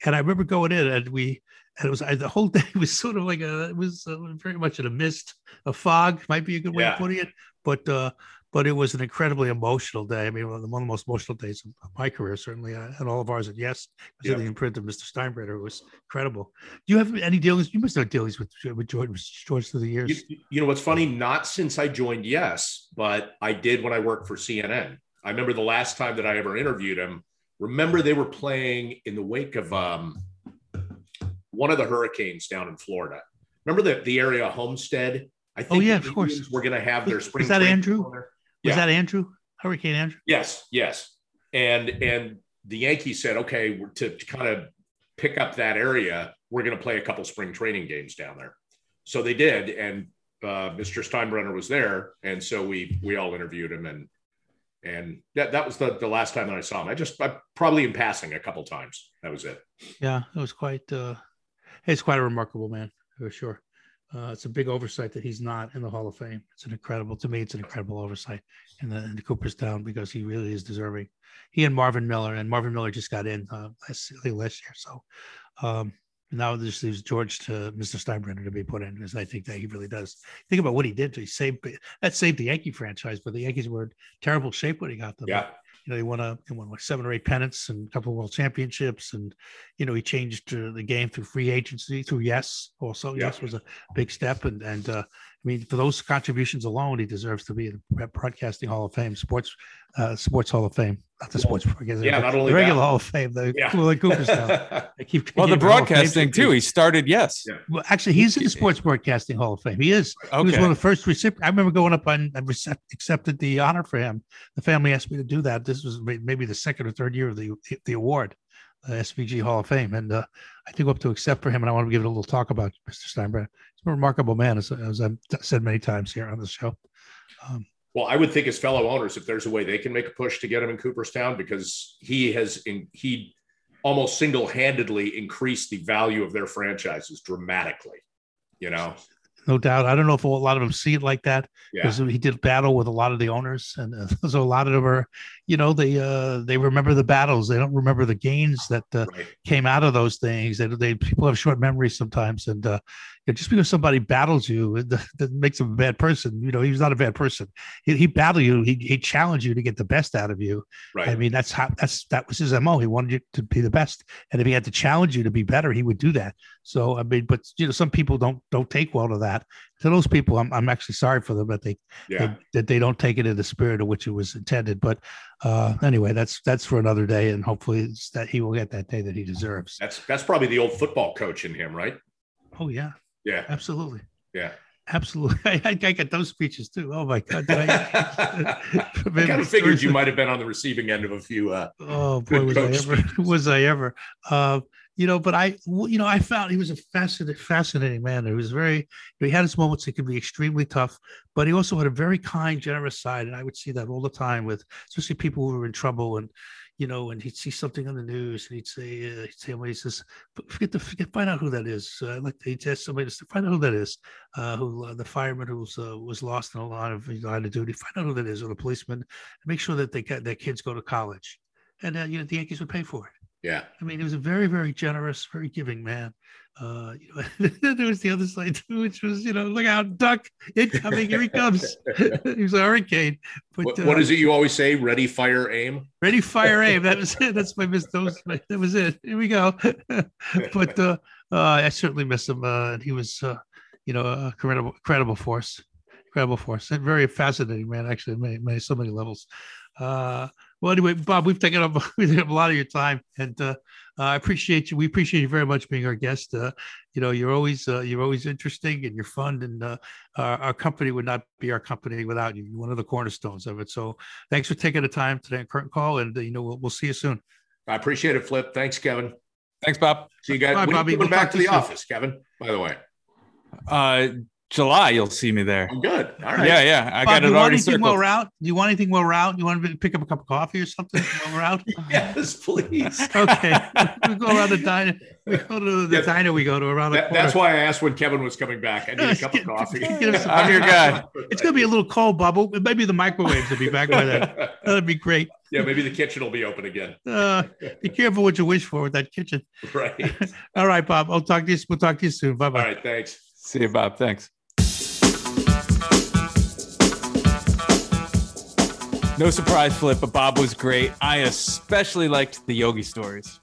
And I remember going in, and we, and it was I, the whole day <laughs> was sort of like a, it was uh, very much in a mist, a fog might be a good way Yeah. of putting it. But uh, but it was an incredibly emotional day. I mean, one of the, one of the most emotional days of my career, certainly, uh, and all of ours. And yes, because Yeah. of the imprint of Mr. Steinbrenner was incredible. Do you have any dealings? You must have dealings with with George, with George through the years. You, you know what's funny? Not since I joined Yes, but I did when I worked for CNN. I remember the last time that I ever interviewed him. Remember they were playing in the wake of um, one of the hurricanes down in Florida. Remember the the area Homestead? I think Oh, yeah, of course. We're going to have their spring. was that Andrew? down there. was yeah. that Andrew Hurricane Andrew? Yes, yes. And and the Yankees said, okay, to, to kind of pick up that area, we're going to play a couple spring training games down there. So they did, and uh, Mr. Steinbrenner was there, and so we we all interviewed him, and and that that was the the last time that I saw him. I just I, probably in passing a couple times. That was it. Yeah, it was quite. uh It's quite a remarkable man for sure. Uh, it's a big oversight that he's not in the Hall of Fame. It's an incredible to me. It's an incredible oversight in the, in the Cooperstown because he really is deserving. He and Marvin Miller, and Marvin Miller just got in uh, last, last year. So um, now this leaves George to Mr. Steinbrenner to be put in because I think that he really does. Think about what he did. To, he saved that saved the Yankee franchise, but the Yankees were in terrible shape when he got them. Yeah, you know, he won a he won like seven or eight pennants and a couple of world championships, and you know, he changed uh, the game through free agency through Yes. Also, Yeah. Yes was a big step, and and uh, I mean, for those contributions alone, he deserves to be in the Broadcasting Hall of Fame, Sports uh, Sports Hall of Fame, not the Well, Sports, Broadcasting, yeah, not only regular that. Hall of Fame, the Yeah. like Cooperstown. I keep Well, the keep Hall of Fame broadcasting too. He started yes. Yeah. Well, actually, he's in the Sports Broadcasting Hall of Fame. He is. Okay. He was one of the first recipients. I remember going up on and recept- accepted the honor for him. The family asked me to do that. This was maybe the second or third year of the the award, SVG Hall of Fame, and uh, I think up to accept for him. And I want to give it a little talk about Mr. Steinbrenner. He's a remarkable man, as, as I've said many times here on the show. Um, Well, I would think as fellow owners, if there's a way they can make a push to get him in Cooperstown, because he has in, he almost single-handedly increased the value of their franchises dramatically. You know, no doubt. I don't know if a lot of them see it like that. yeah, because he did battle with a lot of the owners, and uh, <laughs> so a lot of them are, you know, they uh, they remember the battles. They don't remember the gains that uh, right. came out of those things. They, they people have short memories sometimes, and uh, you know, just because somebody battles you, that makes him a bad person. You know, he was not a bad person. He, he battled you. He, he challenged you to get the best out of you. Right. I mean, that's how that's that was his mo. He wanted you to be the best, and if he had to challenge you to be better, he would do that. So I mean, but you know, some people don't don't take well to that. To those people, I'm I'm actually sorry for them that they yeah. that, that they don't take it in the spirit of which it was intended. But uh, anyway, that's that's for another day, and hopefully it's that he will get that day that he deserves. That's that's probably the old football coach in him, right? Oh yeah, Yeah, absolutely, yeah. absolutely. <laughs> I, I, I get those speeches too. Oh my god, I? <laughs> <laughs> I kind of figured you might have been on the receiving end of a few. Uh, Oh boy, was I ever? Was I ever? Uh, you know, but I, you know, I found he was a fascinating, fascinating man. He was very. He had his moments. He could be extremely tough, but he also had a very kind, generous side, and I would see that all the time with, especially people who were in trouble and. You know, and he'd see something on the news, and he'd say, uh, he'd say, well, he says, forget to forget, find out who that is. Uh, I'd like to, he'd ask somebody to say, find out who that is, uh, who uh, the fireman who was uh, was lost in a line of line of duty. Find out who that is, or the policeman, and make sure that they get their kids go to college and uh, you know the Yankees would pay for it. yeah, I mean, he was a very, very generous, very giving man. Uh, you know, <laughs> there was the other side too, which was, you know, look out, duck incoming, here he comes. <laughs> <laughs> he was a hurricane. But what, uh, is it you always say? Ready, fire, aim. Ready, fire, aim. That was it. That's my miss. Those, that was it. Here we go. but uh, uh, I certainly miss him. Uh, and he was, uh, you know, a credible, credible force, incredible force, and very fascinating man. Actually, many, many, so many levels. Uh, well, anyway, Bob, we've taken up we've taken up a lot of your time, and uh, I appreciate you. We appreciate you very much being our guest. Uh, you know, you're always uh, you're always interesting and you're fun, and uh, our, our company would not be our company without you. You're one of the cornerstones of it. So, thanks for taking the time today on Curtain Call, and uh, you know, we'll, we'll see you soon. I appreciate it, Flip. Thanks, Kevin. Thanks, Bob. See you guys. Bye, when are Bobby. you coming We'll back to to the soon. office, Kevin? By the way, Uh, July, you'll see me there. I'm good. All right. Yeah, yeah. I Bob, got you it want already anything while we're out? Do you want anything while we're out? You want to pick up a cup of coffee or something <laughs> while we're out? Yes, please. <laughs> Okay, we go around the diner. We go to the Yeah. diner. We go to around the That, corner. that's why I asked when Kevin was coming back. I need a cup of <laughs> coffee. Get him some- I'm your guy. It's gonna be a little cold, bubble. Maybe the microwaves will be back by then. That'd be great. yeah, maybe the kitchen will be open again. Uh, be careful what you wish for with that kitchen. Right. All right, Bob. I'll talk to you. We'll talk to you soon. Bye bye. right. Thanks. See you, Bob. Thanks. No surprise flip, but Bob was great. I especially liked the Yogi stories.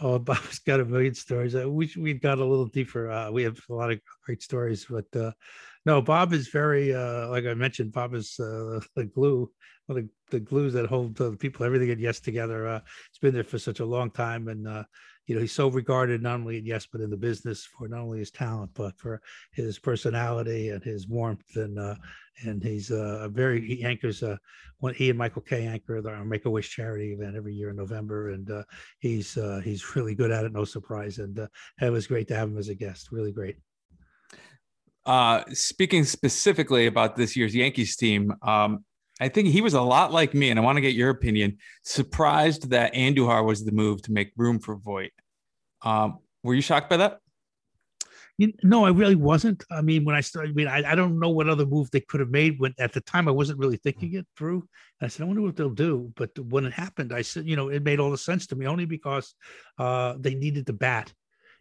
Oh, Bob's got a million stories. I wish we'd got a little deeper. Uh, we have a lot of great stories, but uh, no, Bob is very, uh, like I mentioned, Bob is uh, the glue, one of the, the glues that hold people, everything at Yes together. Uh, it's been there for such a long time, and uh, you know he's so regarded not only at Yes but in the business for not only his talent but for his personality and his warmth and uh, and he's uh, a very he anchors uh one he and Michael Kay anchor the Make a Wish charity event every year in November and uh, he's uh, he's really good at it no surprise and uh, it was great to have him as a guest really great. Uh, speaking specifically about this year's Yankees team, um, I think he was a lot like me, and I want to get your opinion. Surprised that Andujar was the move to make room for Voit. Um, were you shocked by that? You, no, I really wasn't. I mean, when I started, I mean, I, I don't know what other move they could have made. When at the time, I wasn't really thinking it through. I said, I wonder what they'll do. But when it happened, I said, you know, it made all the sense to me only because uh, they needed the bat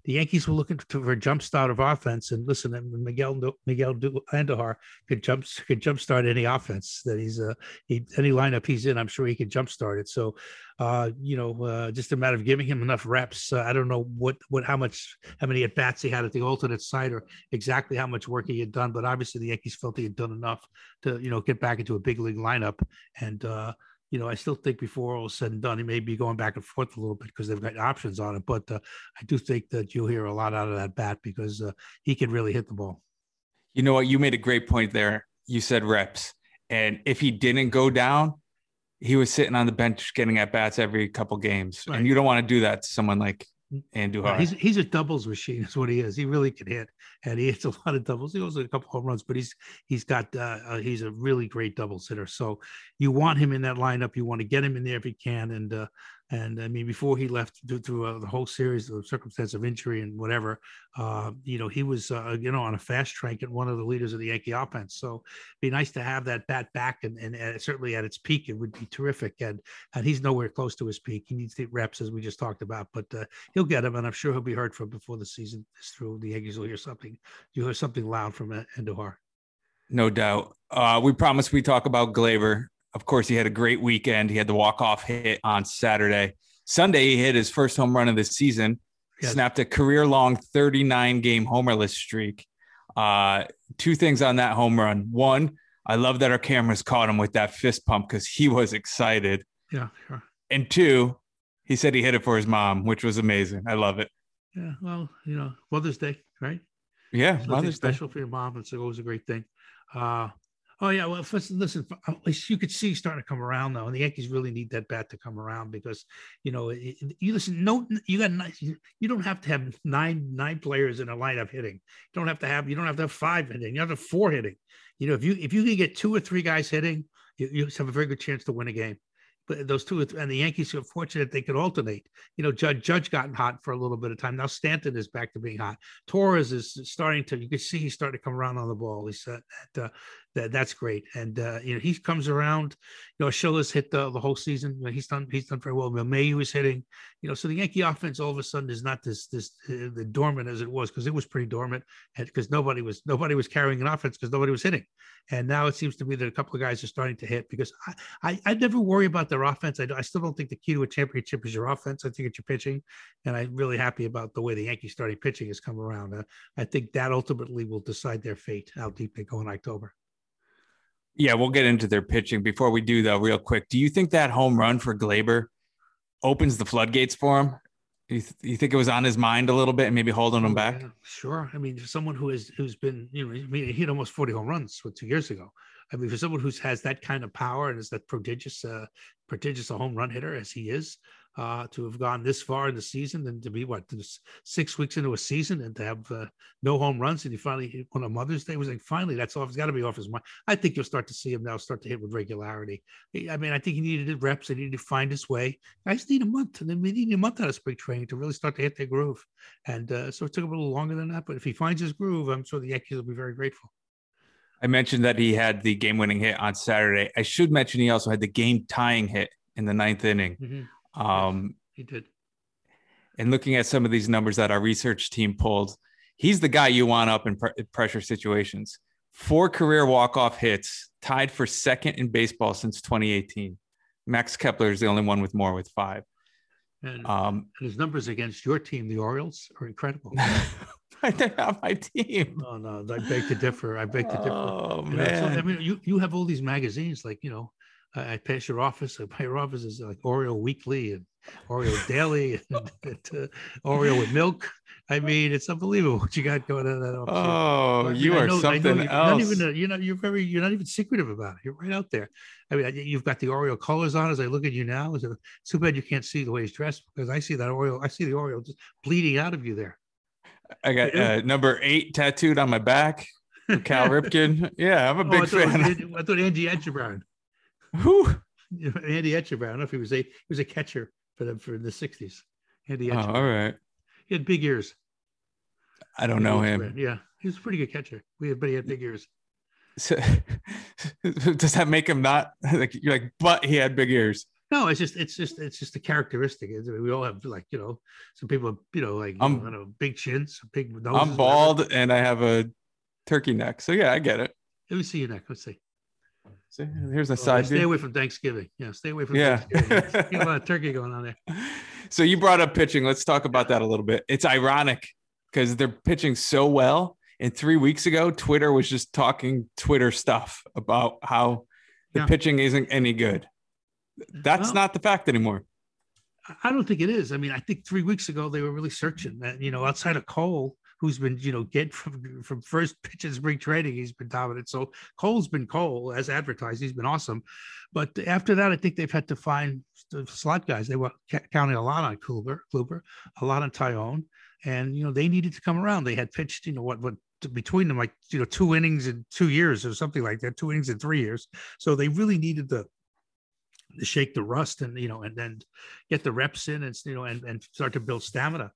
the Yankees were looking for a jump start of offense. And listen, Miguel Miguel Andujar could jump could jump start any offense that he's uh he, any lineup he's in. I'm sure he could jump start it. So, uh, you know, uh, just a matter of giving him enough reps. Uh, I don't know what what how much how many at bats he had at the alternate site or exactly how much work he had done, but obviously the Yankees felt he had done enough to you know get back into a big league lineup and. uh you know, I still think before all is said and done, he may be going back and forth a little bit because they've got options on it. But uh, I do think that you'll hear a lot out of that bat because uh, he can really hit the ball. You know what? You made a great point there. You said reps. And if he didn't go down, he was sitting on the bench getting at bats every couple games. Right. And you don't want to do that to someone like Andujar. He's he's a doubles machine. Is what he is. He really can hit, and he hits a lot of doubles. He goes a couple home runs, but he's he's got uh, uh, he's a really great doubles hitter. So you want him in that lineup. You want to get him in there if you can, and uh, and I mean, before he left through, uh, the whole series of circumstance of injury and whatever, uh, you know, he was, uh, you know, on a fast track and one of the leaders of the Yankee offense. So be nice to have that bat back and, and, and certainly at its peak, it would be terrific. And, and he's nowhere close to his peak. He needs the reps as we just talked about, but uh, he'll get him. And I'm sure he'll be heard from before the season is through. The Yankees will hear something. You'll hear something loud from Andujar. No doubt. Uh, we promised we talk about Gleyber. of course, he had a great weekend. He had the walk-off hit on Saturday. Sunday, he hit his first home run of the season, yes. snapped a career-long 39-game homerless streak. Uh, two things on that home run. One, I love that our cameras caught him with that fist pump because he was excited. Yeah, sure. And two, he said he hit it for his mom, which was amazing. I love it. Yeah, well, you know, Mother's Day, right? Yeah, Mother's special Day. for your mom. It's always a great thing. Uh, Oh yeah, well, first, listen. At least you could see starting to come around though, and the Yankees really need that bat to come around because you know you listen. No, you got you don't have to have nine nine players in a lineup hitting. You don't have to have you don't have to have five hitting. You have to have four hitting. You know, if you if you can get two or three guys hitting, you, you have a very good chance to win a game those two and the Yankees are fortunate they could alternate. You know, Judge Judge gotten hot for a little bit of time. Now Stanton is back to being hot. Torres is starting to. You can see he's starting to come around on the ball. He's at, that, uh, that that's great. And uh, you know he comes around. You know Schiller's hit the, the whole season. You know, he's done he's done very well. Mayu is hitting. You know, so the Yankee offense all of a sudden is not this this uh, the dormant as it was because it was pretty dormant because nobody was nobody was carrying an offense because nobody was hitting. And now it seems to me that a couple of guys are starting to hit because I I, I never worry about their offense. I, I still don't think the key to a championship is your offense. I think it's your pitching, and I'm really happy about the way the Yankees starting pitching has come around. Uh, I think that ultimately will decide their fate, how deep they go in October. Yeah, we'll get into their pitching. Before we do, though, real quick, do you think that home run for Gleyber opens the floodgates for him? You, th- you think it was on his mind a little bit and maybe holding him oh, back? Sure. I mean, for someone who has who's been, you know, I mean, he hit almost 40 home runs what, two years ago. I mean, for someone who has that kind of power and is that prodigious, uh, prodigious a home run hitter as he is, uh, to have gone this far in the season and to be what six weeks into a season and to have uh, no home runs and he finally hit on a Mother's Day was like finally that's off. It's got to be off his mind. I think you'll start to see him now start to hit with regularity. I mean, I think he needed reps. He needed to find his way. Guys need a month, and then we need a month out of spring training to really start to hit their groove. And uh, so it took a little longer than that, but if he finds his groove, I'm sure the Yankees will be very grateful. I mentioned that he had the game-winning hit on Saturday. I should mention he also had the game-tying hit in the ninth inning. Mm-hmm. Um, he did. And looking at some of these numbers that our research team pulled, he's the guy you want up in pre- pressure situations. four career walk-off hits, tied for second in baseball since 2018. Max Kepler is the only one with more with five. And, Um, and his numbers against your team, the Orioles, are incredible. <laughs> they're not my team. oh no, I beg to differ. I beg to differ. Oh You know, so, I mean, you you have all these magazines, like you know, I, I pass your office. My office is like Oreo Weekly and Oreo Daily <laughs> and, and uh, Oreo with milk. I mean, it's unbelievable what you got going on that office. Oh, I mean, you I are know- something you're else. Not even, a, you're not. You're very. You're not even secretive about it. You're right out there. I mean, I- you've got the Oreo colors on. As I look at you now, it's, too bad you can't see the way he's dressed because I see that Oreo. I see the Oreo just bleeding out of you there. I got uh, number eight tattooed on my back. Cal <laughs> Ripken. Yeah, I'm a Oh, big I thought, fan. I thought Andy Etchebarren. You know, Andy Etchebarren. I don't know if he was a he was a catcher for them for the '60s. Andy Oh, all right. He had big ears. I don't know him. Yeah, he was a pretty good catcher. We had, but he had big ears. So, <laughs> does that make him not like you're like? But he had big ears. No, it's just it's just it's just a characteristic. We all have like you know some people you know like I'm- know, I don't know big chins, big noses. I'm whatever. bald and I have a turkey neck. So yeah, I get it. Let me see your neck. Let's see. See, here's a side stay view. away from Thanksgiving. Yeah, stay away from Yeah. Thanksgiving. you got a <laughs> lot of uh, turkey going on there. <laughs> So you brought up pitching. Let's talk about that a little bit. It's ironic because they're pitching so well. And three weeks ago, Twitter was just talking Twitter stuff about how the Yeah. pitching isn't any good. That's Well- not the fact anymore. I- I don't think it is. I mean, I think three weeks ago they were really searching that, you know, outside of Cole, who's been, you know, get from from first pitch in spring training, he's been dominant. So Cole's been Cole as advertised. He's been awesome. But after that, I think they've had to find the slot guys. They were counting a lot on Kluber, Kluber, a lot on Taillon, and you know they needed to come around. They had pitched, you know, what what between them like you know two innings in two years or something like that, two innings in three years. So they really needed to shake the rust and you know and then get the reps in and you know and, and start to build stamina.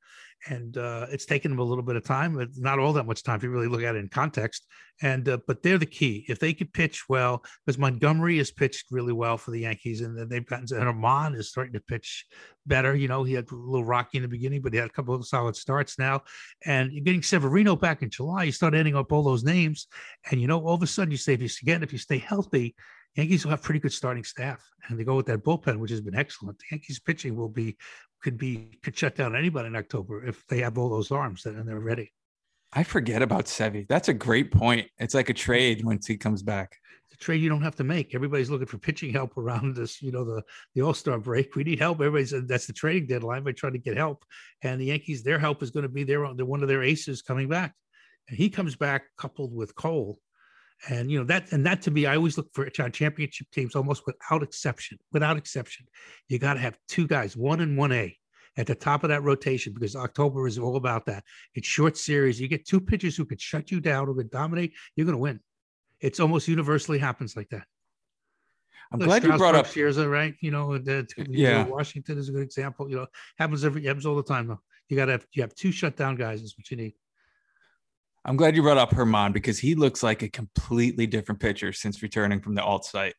And uh, it's taken them a little bit of time but not all that much time if you really look at it in context. And uh, but they're the key. If they could pitch well because montgomery has pitched really well for the yankees and then they've gotten and Germán is starting to pitch better. You know he had a little rocky in the beginning but he had a couple of solid starts now. And you're getting severino back in july. You start adding up all those names and you know all of a sudden you say if you again if you stay healthy Yankees will have pretty good starting staff, and they go with that bullpen, which has been excellent. The Yankees pitching will be could be could shut down anybody in October if they have all those arms and they're ready. I forget about Sevi. That's a great point. It's like a trade once he comes back. It's a trade you don't have to make. Everybody's looking for pitching help around <laughs> this, you know, the the All Star break. We need help. Everybody's uh, that's the trading deadline. By trying to get help, and the Yankees, their help is going to be their one of their aces coming back, and he comes back coupled with Cole. And you know that, and that to me, I always look for championship teams almost without exception. Without exception, you got to have two guys, one and one A, at the top of that rotation because October is all about that. It's short series. You get two pitchers who could shut you down, who could dominate. You're going to win. It's almost universally happens like that. I'm glad you brought up. Scherzer, right? You know, the, know, Yeah. Washington is a good example. You know, happens every happens all the time though. You got to have you have two shutdown guys is what you need. I'm glad you brought up Germán because he looks like a completely different pitcher since returning from the alt site.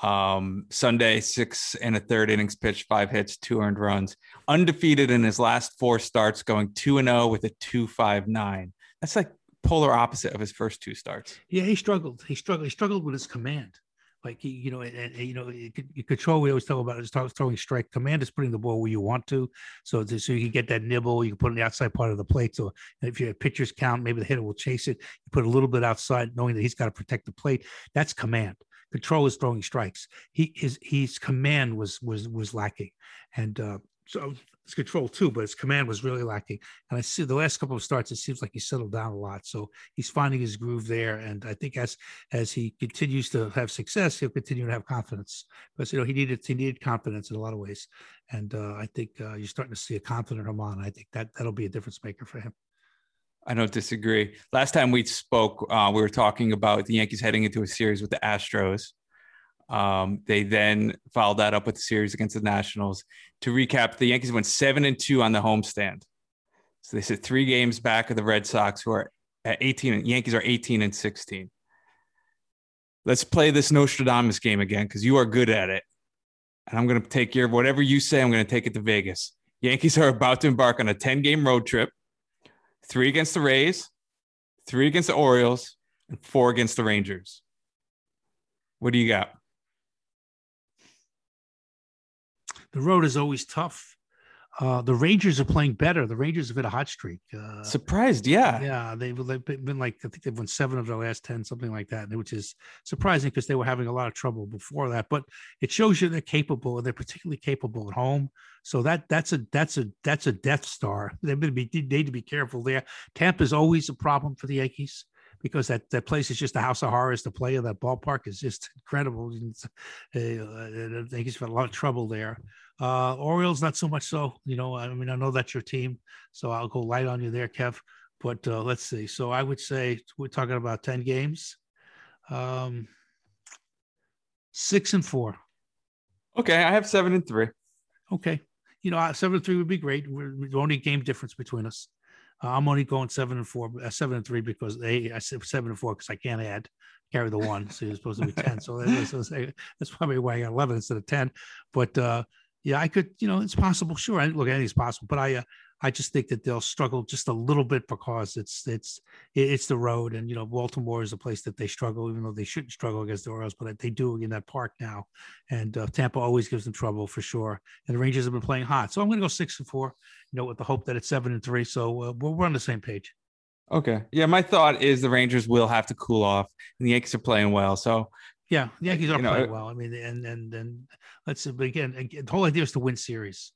Um, Sunday, six and a third innings pitched, five hits, two earned runs, undefeated in his last four starts, going two and zero with a two five nine. That's like polar opposite of his first two starts. Yeah, he struggled. He struggled. He struggled with his command. Like you know, and, and you know, you control. We always talk about is throwing strike. Command is putting the ball where you want to, so so you can get that nibble. You can put in the outside part of the plate. So if your pitchers count, maybe the hitter will chase it. You put a little bit outside, knowing that he's got to protect the plate. That's command. Control is throwing strikes. He his his command was was was lacking, and uh, so his control too, but his command was really lacking. And I see the last couple of starts, it seems like he settled down a lot. So he's finding his groove there, and I think as as he continues to have success, he'll continue to have confidence. Because you know he needed he needed confidence in a lot of ways, and uh, I think uh, you're starting to see a confident Germán. I think that that'll be a difference maker for him. I don't disagree. Last time we spoke, uh, we were talking about the Yankees heading into a series with the Astros. Um, they then followed that up with the series against the Nationals. To recap, the Yankees went seven and two on the homestand. So they sit three games back of the Red Sox, who are at 18. Yankees are 18 and 16. Let's play this Nostradamus game again because you are good at it. And I'm going to take your whatever you say, I'm going to take it to Vegas. Yankees are about to embark on a 10 game road trip three against the Rays, three against the Orioles, and four against the Rangers. What do you got? The road is always tough. Uh, the Rangers are playing better. The Rangers have hit a hot streak. Uh, Surprised, yeah. yeah, they've, they've been like I think they've won seven of their last ten, something like that, which is surprising because they were having a lot of trouble before that. But it shows you they're capable, and they're particularly capable at home. So that that's a that's a that's a Death Star. <laughs> They need to be, need to be careful there. Tampa is always a problem for the Yankees because that, that place is just a house of horrors to play in. That ballpark is just <laughs> incredible. I think he's got a lot of trouble there. Uh, Orioles, not so much so. You know, I mean, I know that's your team, so I'll go light on you there, Kev. But uh, let's see. So I would say we're talking about 10 games. Um, six and four. Okay, I have seven and three. Okay. You know, seven and three would be great. We're, we're only game difference between us. Uh, I'm only going seven and four, uh, seven and three because they I said seven and four because I can't add carry the one, so you're supposed to be ten. So that's, <laughs> that's probably why I got eleven instead of ten. But uh, yeah, I could, you know, it's possible. Sure, I look, anything's possible. But I, uh, I just think that they'll struggle just a little bit because it's it's it's the road, and you know, Baltimore is a place that they struggle, even though they shouldn't struggle against the Orioles, but they do in that park now. And uh, Tampa always gives them trouble for sure. And the Rangers have been playing hot, so I'm going to go six and four you know, with the hope that it's seven and three. So uh, we're, we're on the same page. Okay. Yeah. My thought is the Rangers will have to cool off and the Yankees are playing well. So, yeah, the Yankees are you playing well. I mean, and, and, and let's but again, again, the whole idea is to win series,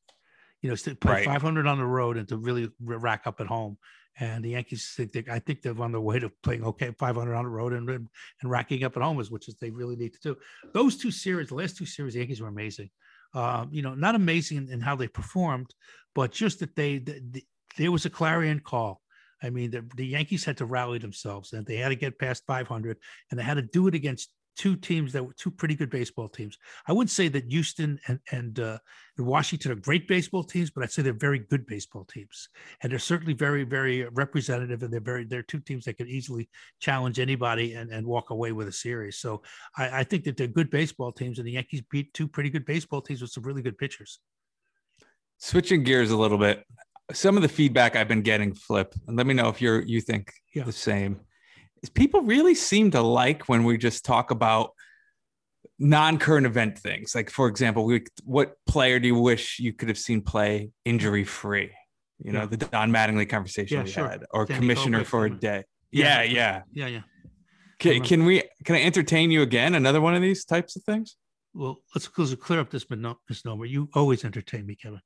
you know, to play right. 500 on the road and to really rack up at home. And the Yankees, think they, I think they're on their way to playing okay 500 on the road and, and racking up at home, is which is they really need to do. Those two series, the last two series, the Yankees were amazing. Uh, you know, not amazing in, in, how they performed, but just that they, the, the, there was a clarion call. I mean, the, the Yankees had to rally themselves and they had to get past 500 and they had to do it against two teams that were two pretty good baseball teams. I wouldn't say that Houston and and, uh, and Washington are great baseball teams, but I'd say they're very good baseball teams, and they're certainly very very representative. And they're very they're two teams that could easily challenge anybody and, and walk away with a series. So I, I think that they're good baseball teams, and the Yankees beat two pretty good baseball teams with some really good pitchers. Switching gears a little bit, some of the feedback I've been getting, Flip, and let me know if you're you think yeah. the same people really seem to like when we just talk about non-current event things. Like for example, we, what player do you wish you could have seen play injury free? You know, yeah. the Don Mattingly conversation yeah, we sure. had, or Danny commissioner for a day. Yeah, yeah, yeah, yeah. Can, can we? Can I entertain you again? Another one of these types of things? Well, let's clear up this misnomer. You always entertain me, Kevin.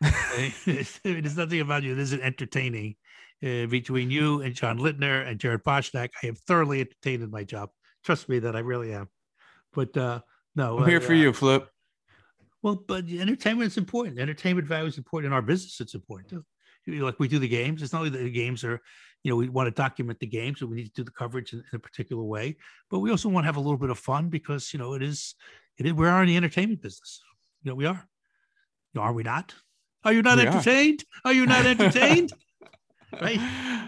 <laughs> <laughs> There's nothing about you that isn't entertaining uh, between you and John Lintner and Jared Boschnak. I am thoroughly entertained in my job. Trust me that I really am. But uh, no, I'm here uh, for you, Flip. Well, but entertainment is important. Entertainment value is important in our business. It's important too. You know, like we do the games. It's not only that the games are, you know, we want to document the games, so we need to do the coverage in, in, a particular way. But we also want to have a little bit of fun because you know it is, it is. We are in the entertainment business. You know, we are. You know, are we not? Are you not we entertained? Are. are you not <laughs> entertained? Right?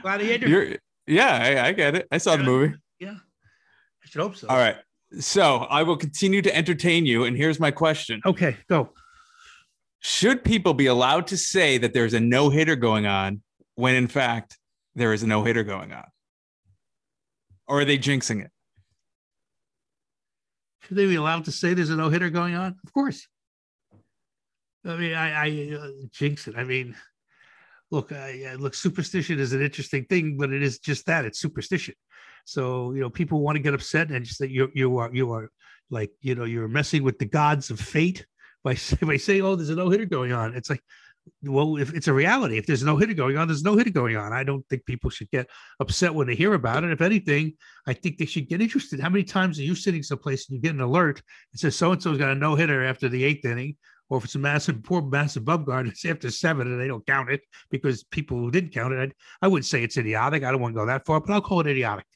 Gladiator. You're, yeah, I, I, get it. I saw yeah. the movie. Yeah, I should hope so. All right. So I will continue to entertain you. And here's my question. Okay, go. Should people be allowed to say that there's a no hitter going on when in fact there is a no hitter going on? Or are they jinxing it? Should they be allowed to say there's a no hitter going on? Of course. I mean, I, I uh, jinx it. I mean, look, uh, I, look, superstition is an interesting thing, but it is just that it's superstition. So you know, people want to get upset and just that you you are you are like you know you're messing with the gods of fate by <laughs> by saying, oh, there's a no hitter going on. It's like, well, if it's a reality, if there's no hitter going on, there's no hitter going on. I don't think people should get upset when they hear about it. If anything, I think they should get interested. How many times are you sitting someplace and you get an alert? and says so and so's got a no hitter after the eighth inning or if it's a massive, poor Madison Bumgarner, <laughs> it's after seven and they don't count it because people who didn't count it, I, I wouldn't say it's idiotic. I don't want to go that far, but I'll call it idiotic.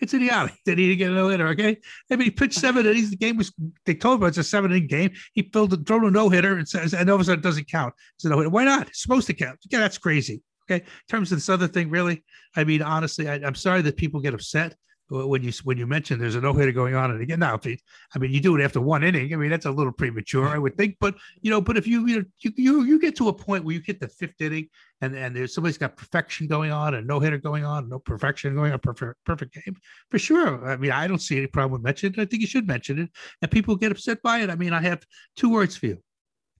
It's idiotic. They need to get a no hitter. Okay. I mean, he pitched seven innings. The game was, they told him it's a seven inning game. He filled the thrown a no hitter and says, and all of a sudden it doesn't count. It's a no hitter. Why not? It's supposed to count. Yeah, that's crazy. Okay. In terms of this other thing, really, I mean, honestly, I, I'm sorry that people get upset when you when you mentioned there's a no hitter going on, and again, now, if it, I mean, you do it after one inning. I mean, that's a little premature, I would think. But you know, but if you you know, you you, you get to a point where you hit the fifth inning, and and there's somebody's got perfection going on, and no hitter going on, no perfection going on, perfect perfect game for sure. I mean, I don't see any problem with mentioning it. I think you should mention it, and people get upset by it. I mean, I have two words for you.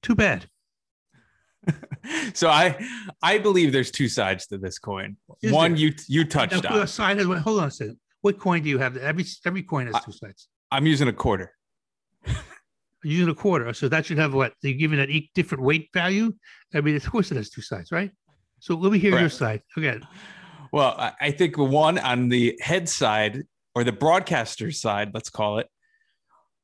Too bad. <laughs> so I I believe there's two sides to this coin. Is One there? you you touched now, on. Side, hold on a second. What coin do you have? Every every coin has two sides. I'm using a quarter. using a quarter, so that should have what? They're giving it each different weight value. I mean, of course, it has two sides, right? So let me hear Correct. your side. again. Well, I think one on the head side or the broadcaster side, let's call it,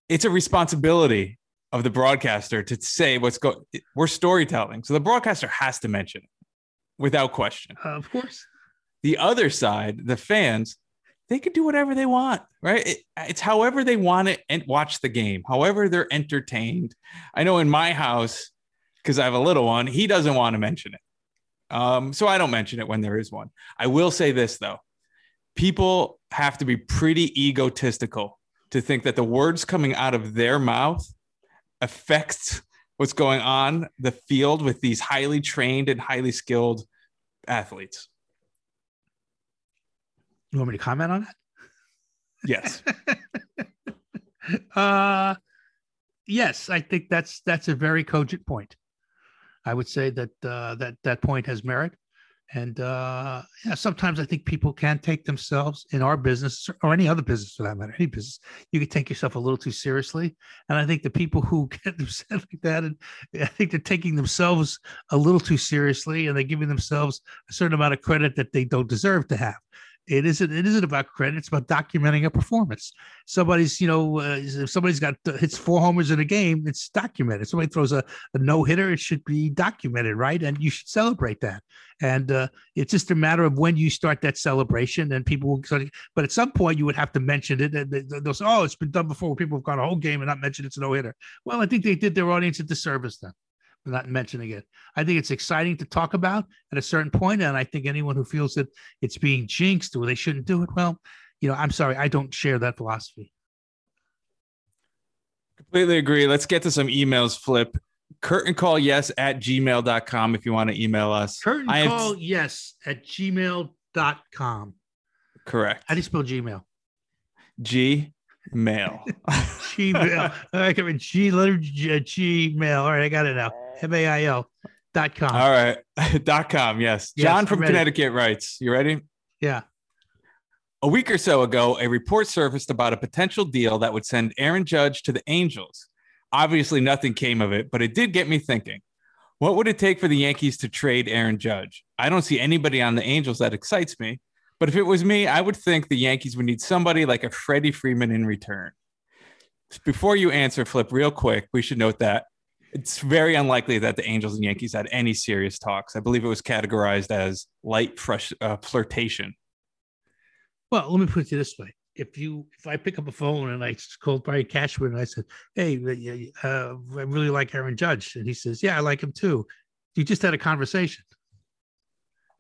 it's a responsibility of the broadcaster to say what's going. We're storytelling, so the broadcaster has to mention it without question. Uh, of course. The other side, the fans, they could do whatever they want, right? It, it's however they want it and watch the game, however they're entertained. I know in my house, because I have a little one, he doesn't want to mention it. Um, so I don't mention it when there is one. I will say this though people have to be pretty egotistical to think that the words coming out of their mouth affects what's going on the field with these highly trained and highly skilled athletes. You want me to comment on that? Yes. <laughs> uh yes, I think that's that's a very cogent point. I would say that uh, that that point has merit. And uh, yeah, sometimes I think people can take themselves in our business or any other business for that matter, any business, you can take yourself a little too seriously. And I think the people who <laughs> get upset like that, and I think they're taking themselves a little too seriously and they're giving themselves a certain amount of credit that they don't deserve to have it isn't it isn't about credit it's about documenting a performance. Somebody's you know uh, if somebody's got hits four homers in a game it's documented. Somebody throws a, a no-hitter it should be documented right? And you should celebrate that. And uh, it's just a matter of when you start that celebration and people will start, but at some point you would have to mention it and they'll say oh it's been done before people have gone a whole game and not mentioned it's a no-hitter. Well i think they did their audience a disservice then not mentioning it. I think it's exciting to talk about at a certain point, and I think anyone who feels that it's being jinxed or they shouldn't do it, well, you know, I'm sorry, I don't share that philosophy. Completely agree. Let's get to some emails, Flip. Curtain call yes at gmail.com if you want to email us. Curtain I call yes at gmail.com. Correct. How do you spell Gmail? G mail. Gmail. <laughs> <laughs> I can G letter G, uh, G mail. All right, I got it now. M A I L dot com. All right. <laughs> dot com. Yes. yes John from Connecticut writes, You ready? Yeah. A week or so ago, a report surfaced about a potential deal that would send Aaron Judge to the Angels. Obviously, nothing came of it, but it did get me thinking. What would it take for the Yankees to trade Aaron Judge? I don't see anybody on the Angels that excites me, but if it was me, I would think the Yankees would need somebody like a Freddie Freeman in return. Before you answer, Flip, real quick, we should note that it's very unlikely that the Angels and Yankees had any serious talks. I believe it was categorized as light fresh, uh, flirtation. Well, let me put it this way: if you if I pick up a phone and I called Brian Cashman and I said, "Hey, uh, I really like Aaron Judge," and he says, "Yeah, I like him too," you just had a conversation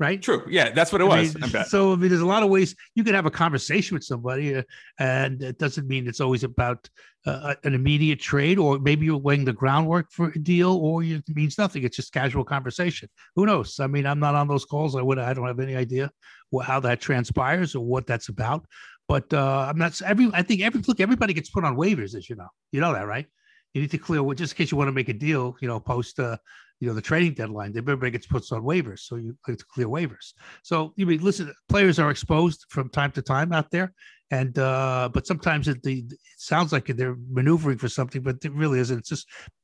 right? True. Yeah, that's what it was. Mean, so I mean, there's a lot of ways you can have a conversation with somebody, uh, and it doesn't mean it's always about uh, an immediate trade, or maybe you're laying the groundwork for a deal, or it means nothing. It's just casual conversation. Who knows? I mean, I'm not on those calls. I would. I don't have any idea how that transpires or what that's about. But uh, I'm not every. I think every look. Everybody gets put on waivers, as you know. You know that, right? You need to clear just in case you want to make a deal. You know, post uh, you know the trading deadline everybody gets put on waivers so you have to clear waivers so you mean listen players are exposed from time to time out there and uh but sometimes it, the, it sounds like they're maneuvering for something but it really isn't it's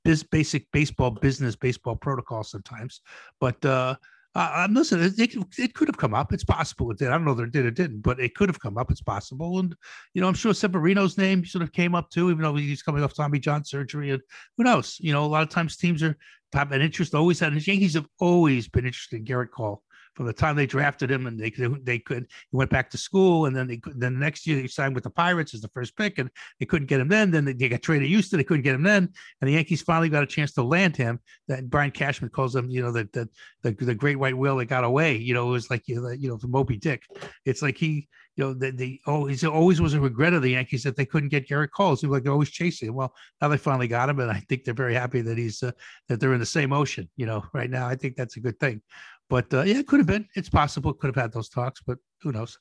just basic baseball business baseball protocol sometimes but uh uh, listen, it, it, it, could have come up. It's possible it did. I don't know if it did or didn't, but it could have come up. It's possible. And, you know, I'm sure Severino's name sort of came up too, even though he's coming off Tommy John surgery. And who knows? You know, a lot of times teams are have an interest, always had. The Yankees have always been interested in Gerrit Cole from the time they drafted him, and they they could. He went back to school, and then they then the next year he signed with the Pirates as the first pick, and they couldn't get him then. Then they got traded to Houston, they couldn't get him then, and the Yankees finally got a chance to land him. That Brian Cashman calls him, you know, the the the, the great white whale that got away. You know, it was like you know, the Moby Dick. It's like he you know, they, they always always was a regret of the Yankees that they couldn't get Gerrit Cole. It seemed like they're always chasing him. Well, now they finally got him, and I think they're very happy that he's uh, that they're in the same ocean. You know, right now, I think that's a good thing. But uh, yeah, it could have been. It's possible. Could have had those talks, but who knows?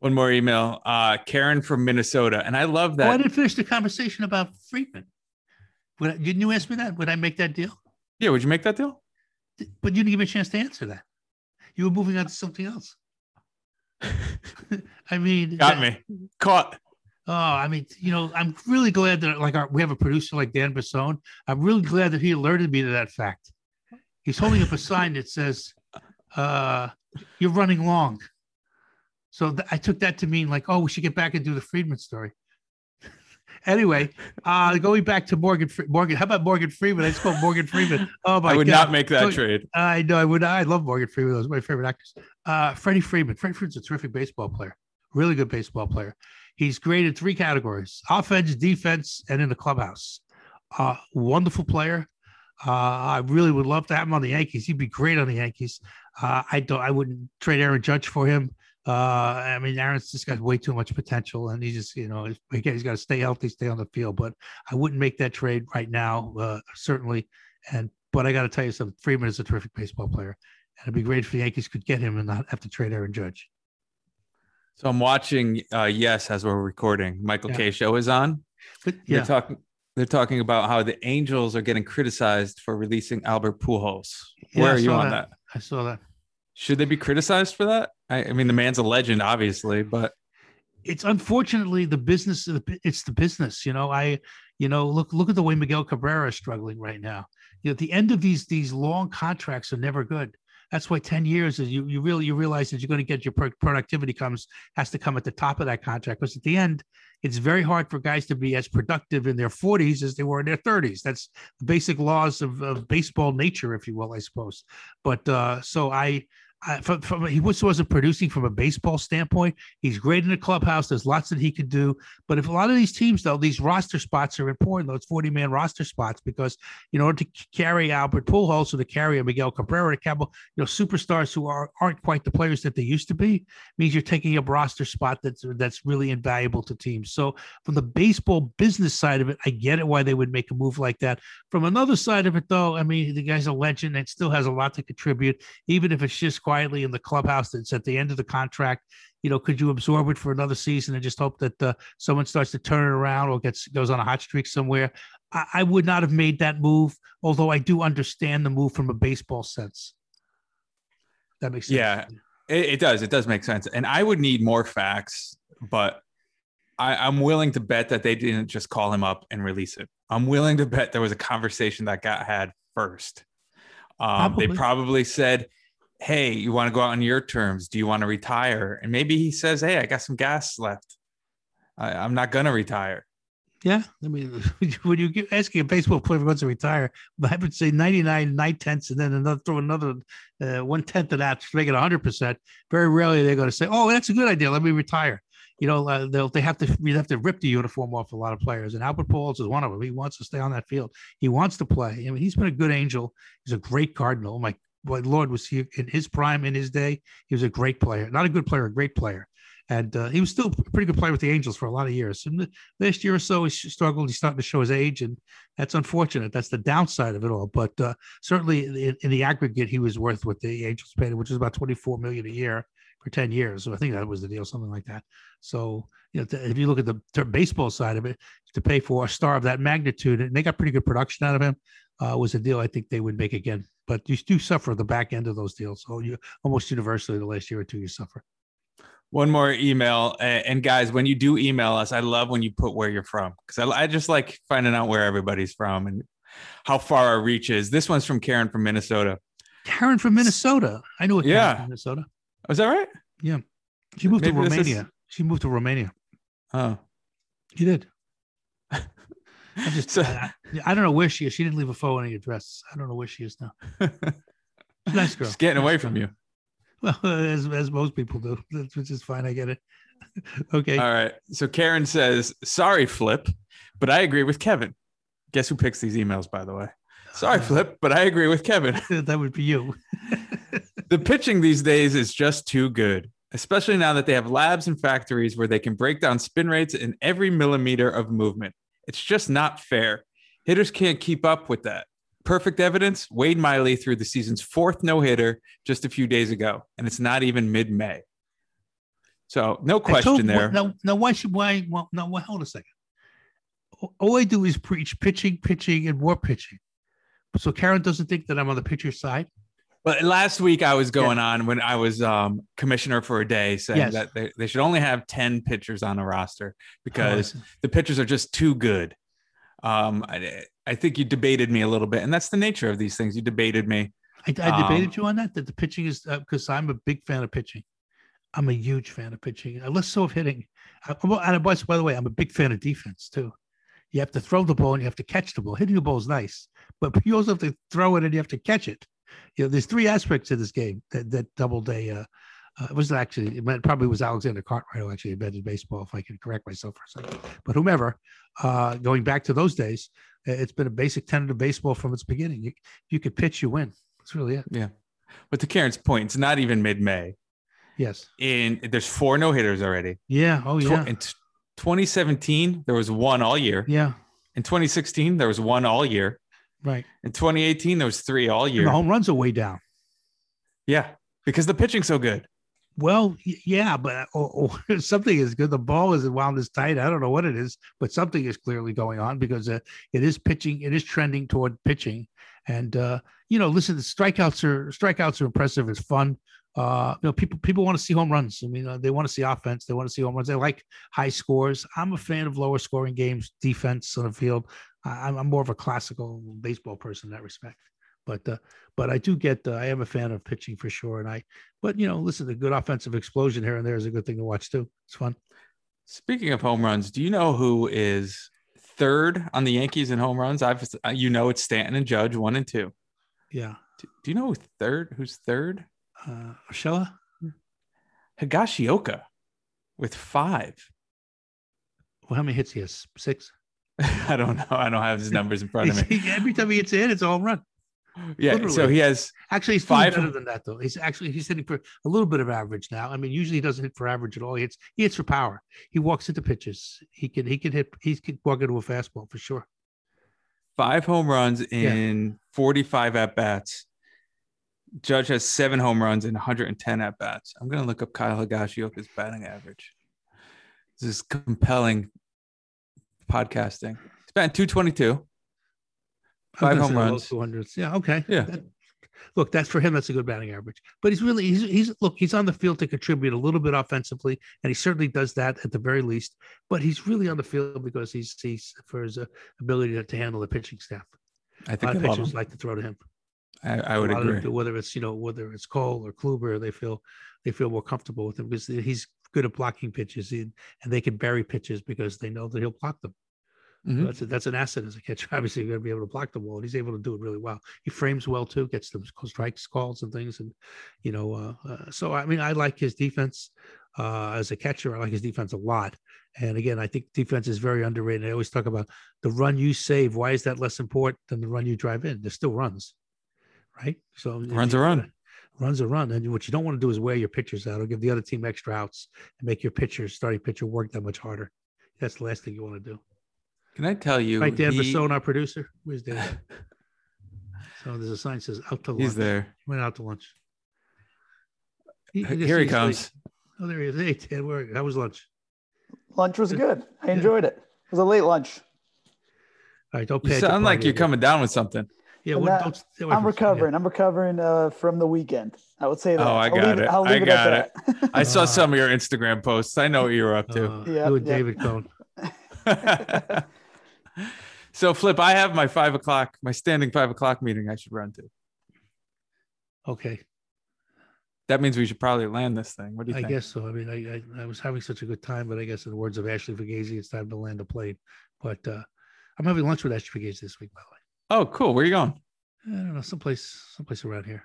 One more email. Uh, Karen from Minnesota, and I love that. Oh, I didn't finish the conversation about Freeman. Would I, didn't you ask me that? Would I make that deal? Yeah, would you make that deal? But you didn't give me a chance to answer that. You were moving on to something else. <laughs> I mean, Got that- me caught. Oh, I mean, you know, I'm really glad that like our, we have a producer like Dan Bassone. I'm really glad that he alerted me to that fact. He's holding up a sign that says, uh, "You're running long." So th- I took that to mean like, oh, we should get back and do the Freeman story. Anyway, uh, going back to Morgan, Fre- Morgan, how about Morgan Freeman? I just called Morgan Freeman. Oh my I would God. not make that So- trade. I know I would. I love Morgan Freeman. That was my favorite actors. Uh, Freddie Freeman. Freddie Freeman's a terrific baseball player. Really good baseball player. He's great in three categories: offense, defense, and in the clubhouse. Uh, wonderful player. Uh, I really would love to have him on the Yankees. He'd be great on the Yankees. Uh, I don't. I wouldn't trade Aaron Judge for him. Uh, I mean, Aaron's just got way too much potential, and he just, you know, he's, he's got to stay healthy, stay on the field. But I wouldn't make that trade right now, uh, certainly. And but I got to tell you something. Freeman is a terrific baseball player, and it'd be great if the Yankees could get him and not have to trade Aaron Judge. So I'm watching. Uh, yes, as we're recording, Michael Yeah. K show is on. But They're talking. They're talking about how the Angels are getting criticized for releasing Albert Pujols. Yeah, Where are you on that. that? I saw that. Should they be criticized for that? I, I mean, the man's a legend, obviously, but it's unfortunately the business it's the business you know? I you know look look at the way miguel cabrera is struggling right now. You know at the end of these these long contracts are never good. That's why 10 years is you you really you realize that you're going to get your pro- productivity comes has to come at the top of that contract because at the end it's very hard for guys to be as productive in their 40s as they were in their 30s that's the basic laws of, of baseball nature if you will i suppose. But uh so i From, from he was wasn't producing from a baseball standpoint. He's great in the clubhouse. There's lots that he could do. But if a lot of these teams, though, these roster spots are important, those 40 man roster spots, because in order to carry Albert Pujols or to carry Miguel Cabrera, carry, you know, superstars who are aren't quite the players that they used to be, means you're taking a roster spot that's that's really invaluable to teams. So from the baseball business side of it, I get it why they would make a move like that. From another side of it, though, I mean, the guy's a legend and still has a lot to contribute even if it's just quietly in the clubhouse that's at the end of the contract you know could you absorb it for another season and just hope that uh, someone starts to turn it around or gets goes on a hot streak somewhere I, I would not have made that move although i do understand the move from a baseball sense that makes sense Yeah. it, it does. It does make sense. And I would need more facts, but I, I'm willing to bet that they didn't just call him up and release it. I'm willing to bet there was a conversation that got had first. Um, they Probably. probably said, Hey, you want to go out on your terms? Do you want to retire? And maybe he says, Hey, I got some gas left. I, I'm not going to retire. Yeah, I mean, <laughs> when you get asking a baseball player who wants to retire, I would say 99 nine tenths, and then another throw another uh, one tenth of that to make it 100. percent Very rarely they're going to say, "Oh, that's a good idea. Let me retire." You know, uh, they'll they have to we have to rip the uniform off a lot of players, and Albert Pujols is one of them. He wants to stay on that field. He wants to play. I mean, he's been a good angel. He's a great Cardinal. My my Lord, was he in his prime in his day? He was a great player, not a good player, a great player. And uh, he was still a pretty good player with the Angels for a lot of years. And last year or so he struggled he's starting to show his age and that's unfortunate that's the downside of it all but uh, certainly in, in, the aggregate he was worth what the angels paid which is about 24 million a year for 10 years so i think that was the deal something like that so you know if you look at the baseball side of it to pay for a star of that magnitude and they got pretty good production out of him uh, was a deal i think they would make again. But you do suffer the back end of those deals. So you almost universally the last year or two you suffer. One more email and guys when you do email us i love when you put where you're from because I, I, just like finding out where everybody's from and how far our reach is. This one's from karen from minnesota. Karen from minnesota? I know yeah. from minnesota. Was that right? Yeah. She moved Maybe to romania. Is... she moved to romania. Oh she did just so, I, I, don't know where she is she didn't leave a phone any address i don't know where she is now <laughs> nice girl she's getting nice away girl. from you well, <laughs> as, as most people do, <laughs> which is fine. I get it. okay. All right. So Karen says, sorry, Flip, but I agree with Kevin. Guess who picks these emails, by the way? Sorry, uh, Flip, but I agree with Kevin. that would be you. the pitching these days is just too good. especially now that they have labs and factories where they can break down spin rates in every millimeter of movement. It's just not fair. Hitters can't keep up with that. Perfect evidence Wade Miley threw the season's fourth no hitter just a few days ago, and it's not even mid May. So, no question told- there. Now, now why should why? Well, no, well, hold a second. All I do is preach pitching, pitching, and more pitching. So Karen doesn't think that I'm on the pitcher side. But last week I was going on when I was um, commissioner for a day saying Yes. that they, they should only have 10 pitchers on a roster Oh, because the pitchers are just too good. Um, I, I think you debated me a little bit, and that's the nature of these things. You debated me. I, I debated Um, you on that. That the pitching is because I'm a big fan of pitching. I'm a huge fan of pitching, uh, less so of hitting. I, and by the way, I'm a big fan of defense too. You have to throw the ball and you have to catch the ball. Hitting the ball is nice, but you also have to throw it and you have to catch it. You know, there's three aspects to this game that that double day. Uh, uh, it was actually it probably was Alexander Cartwright who actually invented baseball, if I can correct myself for a second. But whomever, uh, going back to those days, uh, it's been a basic tenet of baseball from its beginning. You, you could pitch, you win. That's really it. Yeah. But to Karen's point, it's not even mid May. Yes. And there's four no hitters already. Yeah. Oh yeah. In t- 2017, there was one all year. Yeah. In 2016, there was one all year. Right. In 2018, there was three all And year. the home runs are way down. Yeah, because the pitching's so good. Well, yeah, but or, or <laughs> something is good. The ball isn't wound as tight. I don't know what it is, but something is clearly going on because uh, it is pitching. It is trending toward pitching, and uh, you know, listen, the strikeouts are strikeouts are impressive. It's fun. Uh, you know, people people want to see home runs. I mean, uh, they want to see offense. They want to see home runs. They like high scores. I'm a fan of lower scoring games, defense on the field. I, I'm I'm more of a classical baseball person in that respect. But uh, but I do get. Uh, I am a fan of pitching for sure, and I but you know, listen, a good offensive explosion here and there is a good thing to watch too. It's fun. Speaking of home runs, do you know who is third on the Yankees in home runs? I've uh, you know it's Stanton and Judge, one and two. Yeah. Do, do you know who third? Who's third? Uh Shella? Higashioka with five. Well, how many hits he has? Six. <laughs> I don't know. I don't have his numbers in front of me. Every time he gets in, it's a home run. Yeah, so he has Actually, he's Five- better than that though. He's actually he's hitting for a little bit of average now. I mean, usually he doesn't hit for average at all. He hits he hits for power. He walks into pitches. He can he can hit he can walk into a fastball for sure. five home runs in 45 at bats. Judge has seven home runs in 110 at bats. I'm going to look up Kyle Higashioka's batting average. This is compelling podcasting. He's batting 222. I Five home runs. 200s. Yeah. Okay. Yeah. That- look, that's for him. That's a good batting average. But he's really he's he's look he's on the field to contribute a little bit offensively, and he certainly does that at the very least. But he's really on the field because he's he's for his uh, ability to, to handle the pitching staff. I think lot of pitchers like to throw to him. I, I would A lot of agree. whether it's you know whether it's Cole or Kluber, they feel they feel more comfortable with him because he's good at blocking pitches and, and they can bury pitches because they know that he'll block them. Mhm. That's a, that's an asset as a catcher. <laughs> Obviously, you're going to be able to block the ball, and he's able to do it really well. He frames well too, gets them strikes calls and things, and you know. Uh, uh, so I mean, I like his defense uh, as a catcher. I like his defense a lot. And again, I think defense is very underrated. I always talk about the run you save. Why is that less important than the run you drive in? There's still runs, right? So Runs a run. Runs a run, and what you don't want to do is wear your pitchers out or give the other team extra outs and make your pitcher, starting pitcher, work that much harder. That's the last thing you want to do. Can I tell you? Right, Dan he- Basone, our producer. Where's Dan? <laughs> so there's a sign that says out to lunch. he's there. He went out to lunch. He- Here he comes. late. Oh, there he is. Hey, Dan, where? How was lunch? Lunch was good. I Yeah. enjoyed it. It was a late lunch. All right, don't You pay. sound like you're coming down with something. Yeah, what, that- don't I'm from- recovering. I'm recovering uh, from the weekend. I would say that. Oh, I I'll got leave it. I'll I leave it got at that. I saw some of your Instagram posts. I know what you were up to. Uh, Yeah, you and yeah. David Cone. <laughs> <laughs> so, Flip, I have my five o'clock, my standing five o'clock meeting I should run to. Okay, That means we should probably land this thing. What do you I think? I guess so. I mean, I, I I was having such a good time, but I guess in the words of Ashley Fugazi, it's time to land a plane. But uh, I'm having lunch with Ashley Fugazi this week, by the Oh, cool. Where are you going? I don't know, someplace, someplace around here.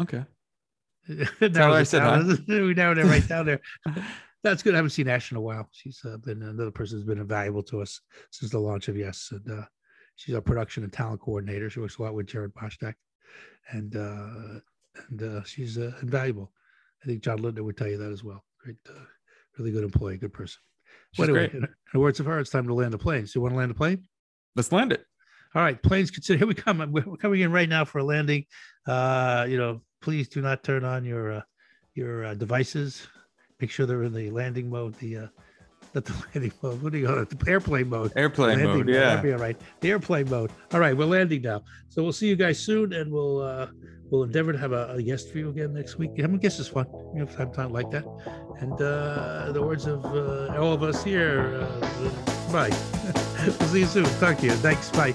Okay. <laughs> now I said hi. we narrowed it right down there. <laughs> That's good. I haven't seen Ash in a while. She's uh, been another person who's been invaluable to us since the launch of Yes, and uh, she's our production and talent coordinator. She works a lot with Jared Boschdak, and uh, and uh, she's uh, invaluable. I think John Lindner would tell you that as well. Great, uh, really good employee, good person. She's Well, anyway, great. in, in the words of her, it's time to land the plane. So you want to land the plane? Let's land it. All right, planes consider. Here we come. <laughs> We're coming in right now for a landing. Uh, you know, please do not turn on your uh, your uh, devices. Make sure they're in the landing mode. The uh, not the <laughs> landing mode. What do you call it? The airplane mode. Airplane Landing mode. Yeah. be all right. The airplane mode. All right, we're landing now. So we'll see you guys soon, and we'll uh, we'll endeavor to have a, a guest for you again next week. i'm a guests is fun. You know, time time like that. And uh, the words of uh, all of us here. Uh, bye. <laughs> we'll see you soon. Talk to you. Thanks. Bye.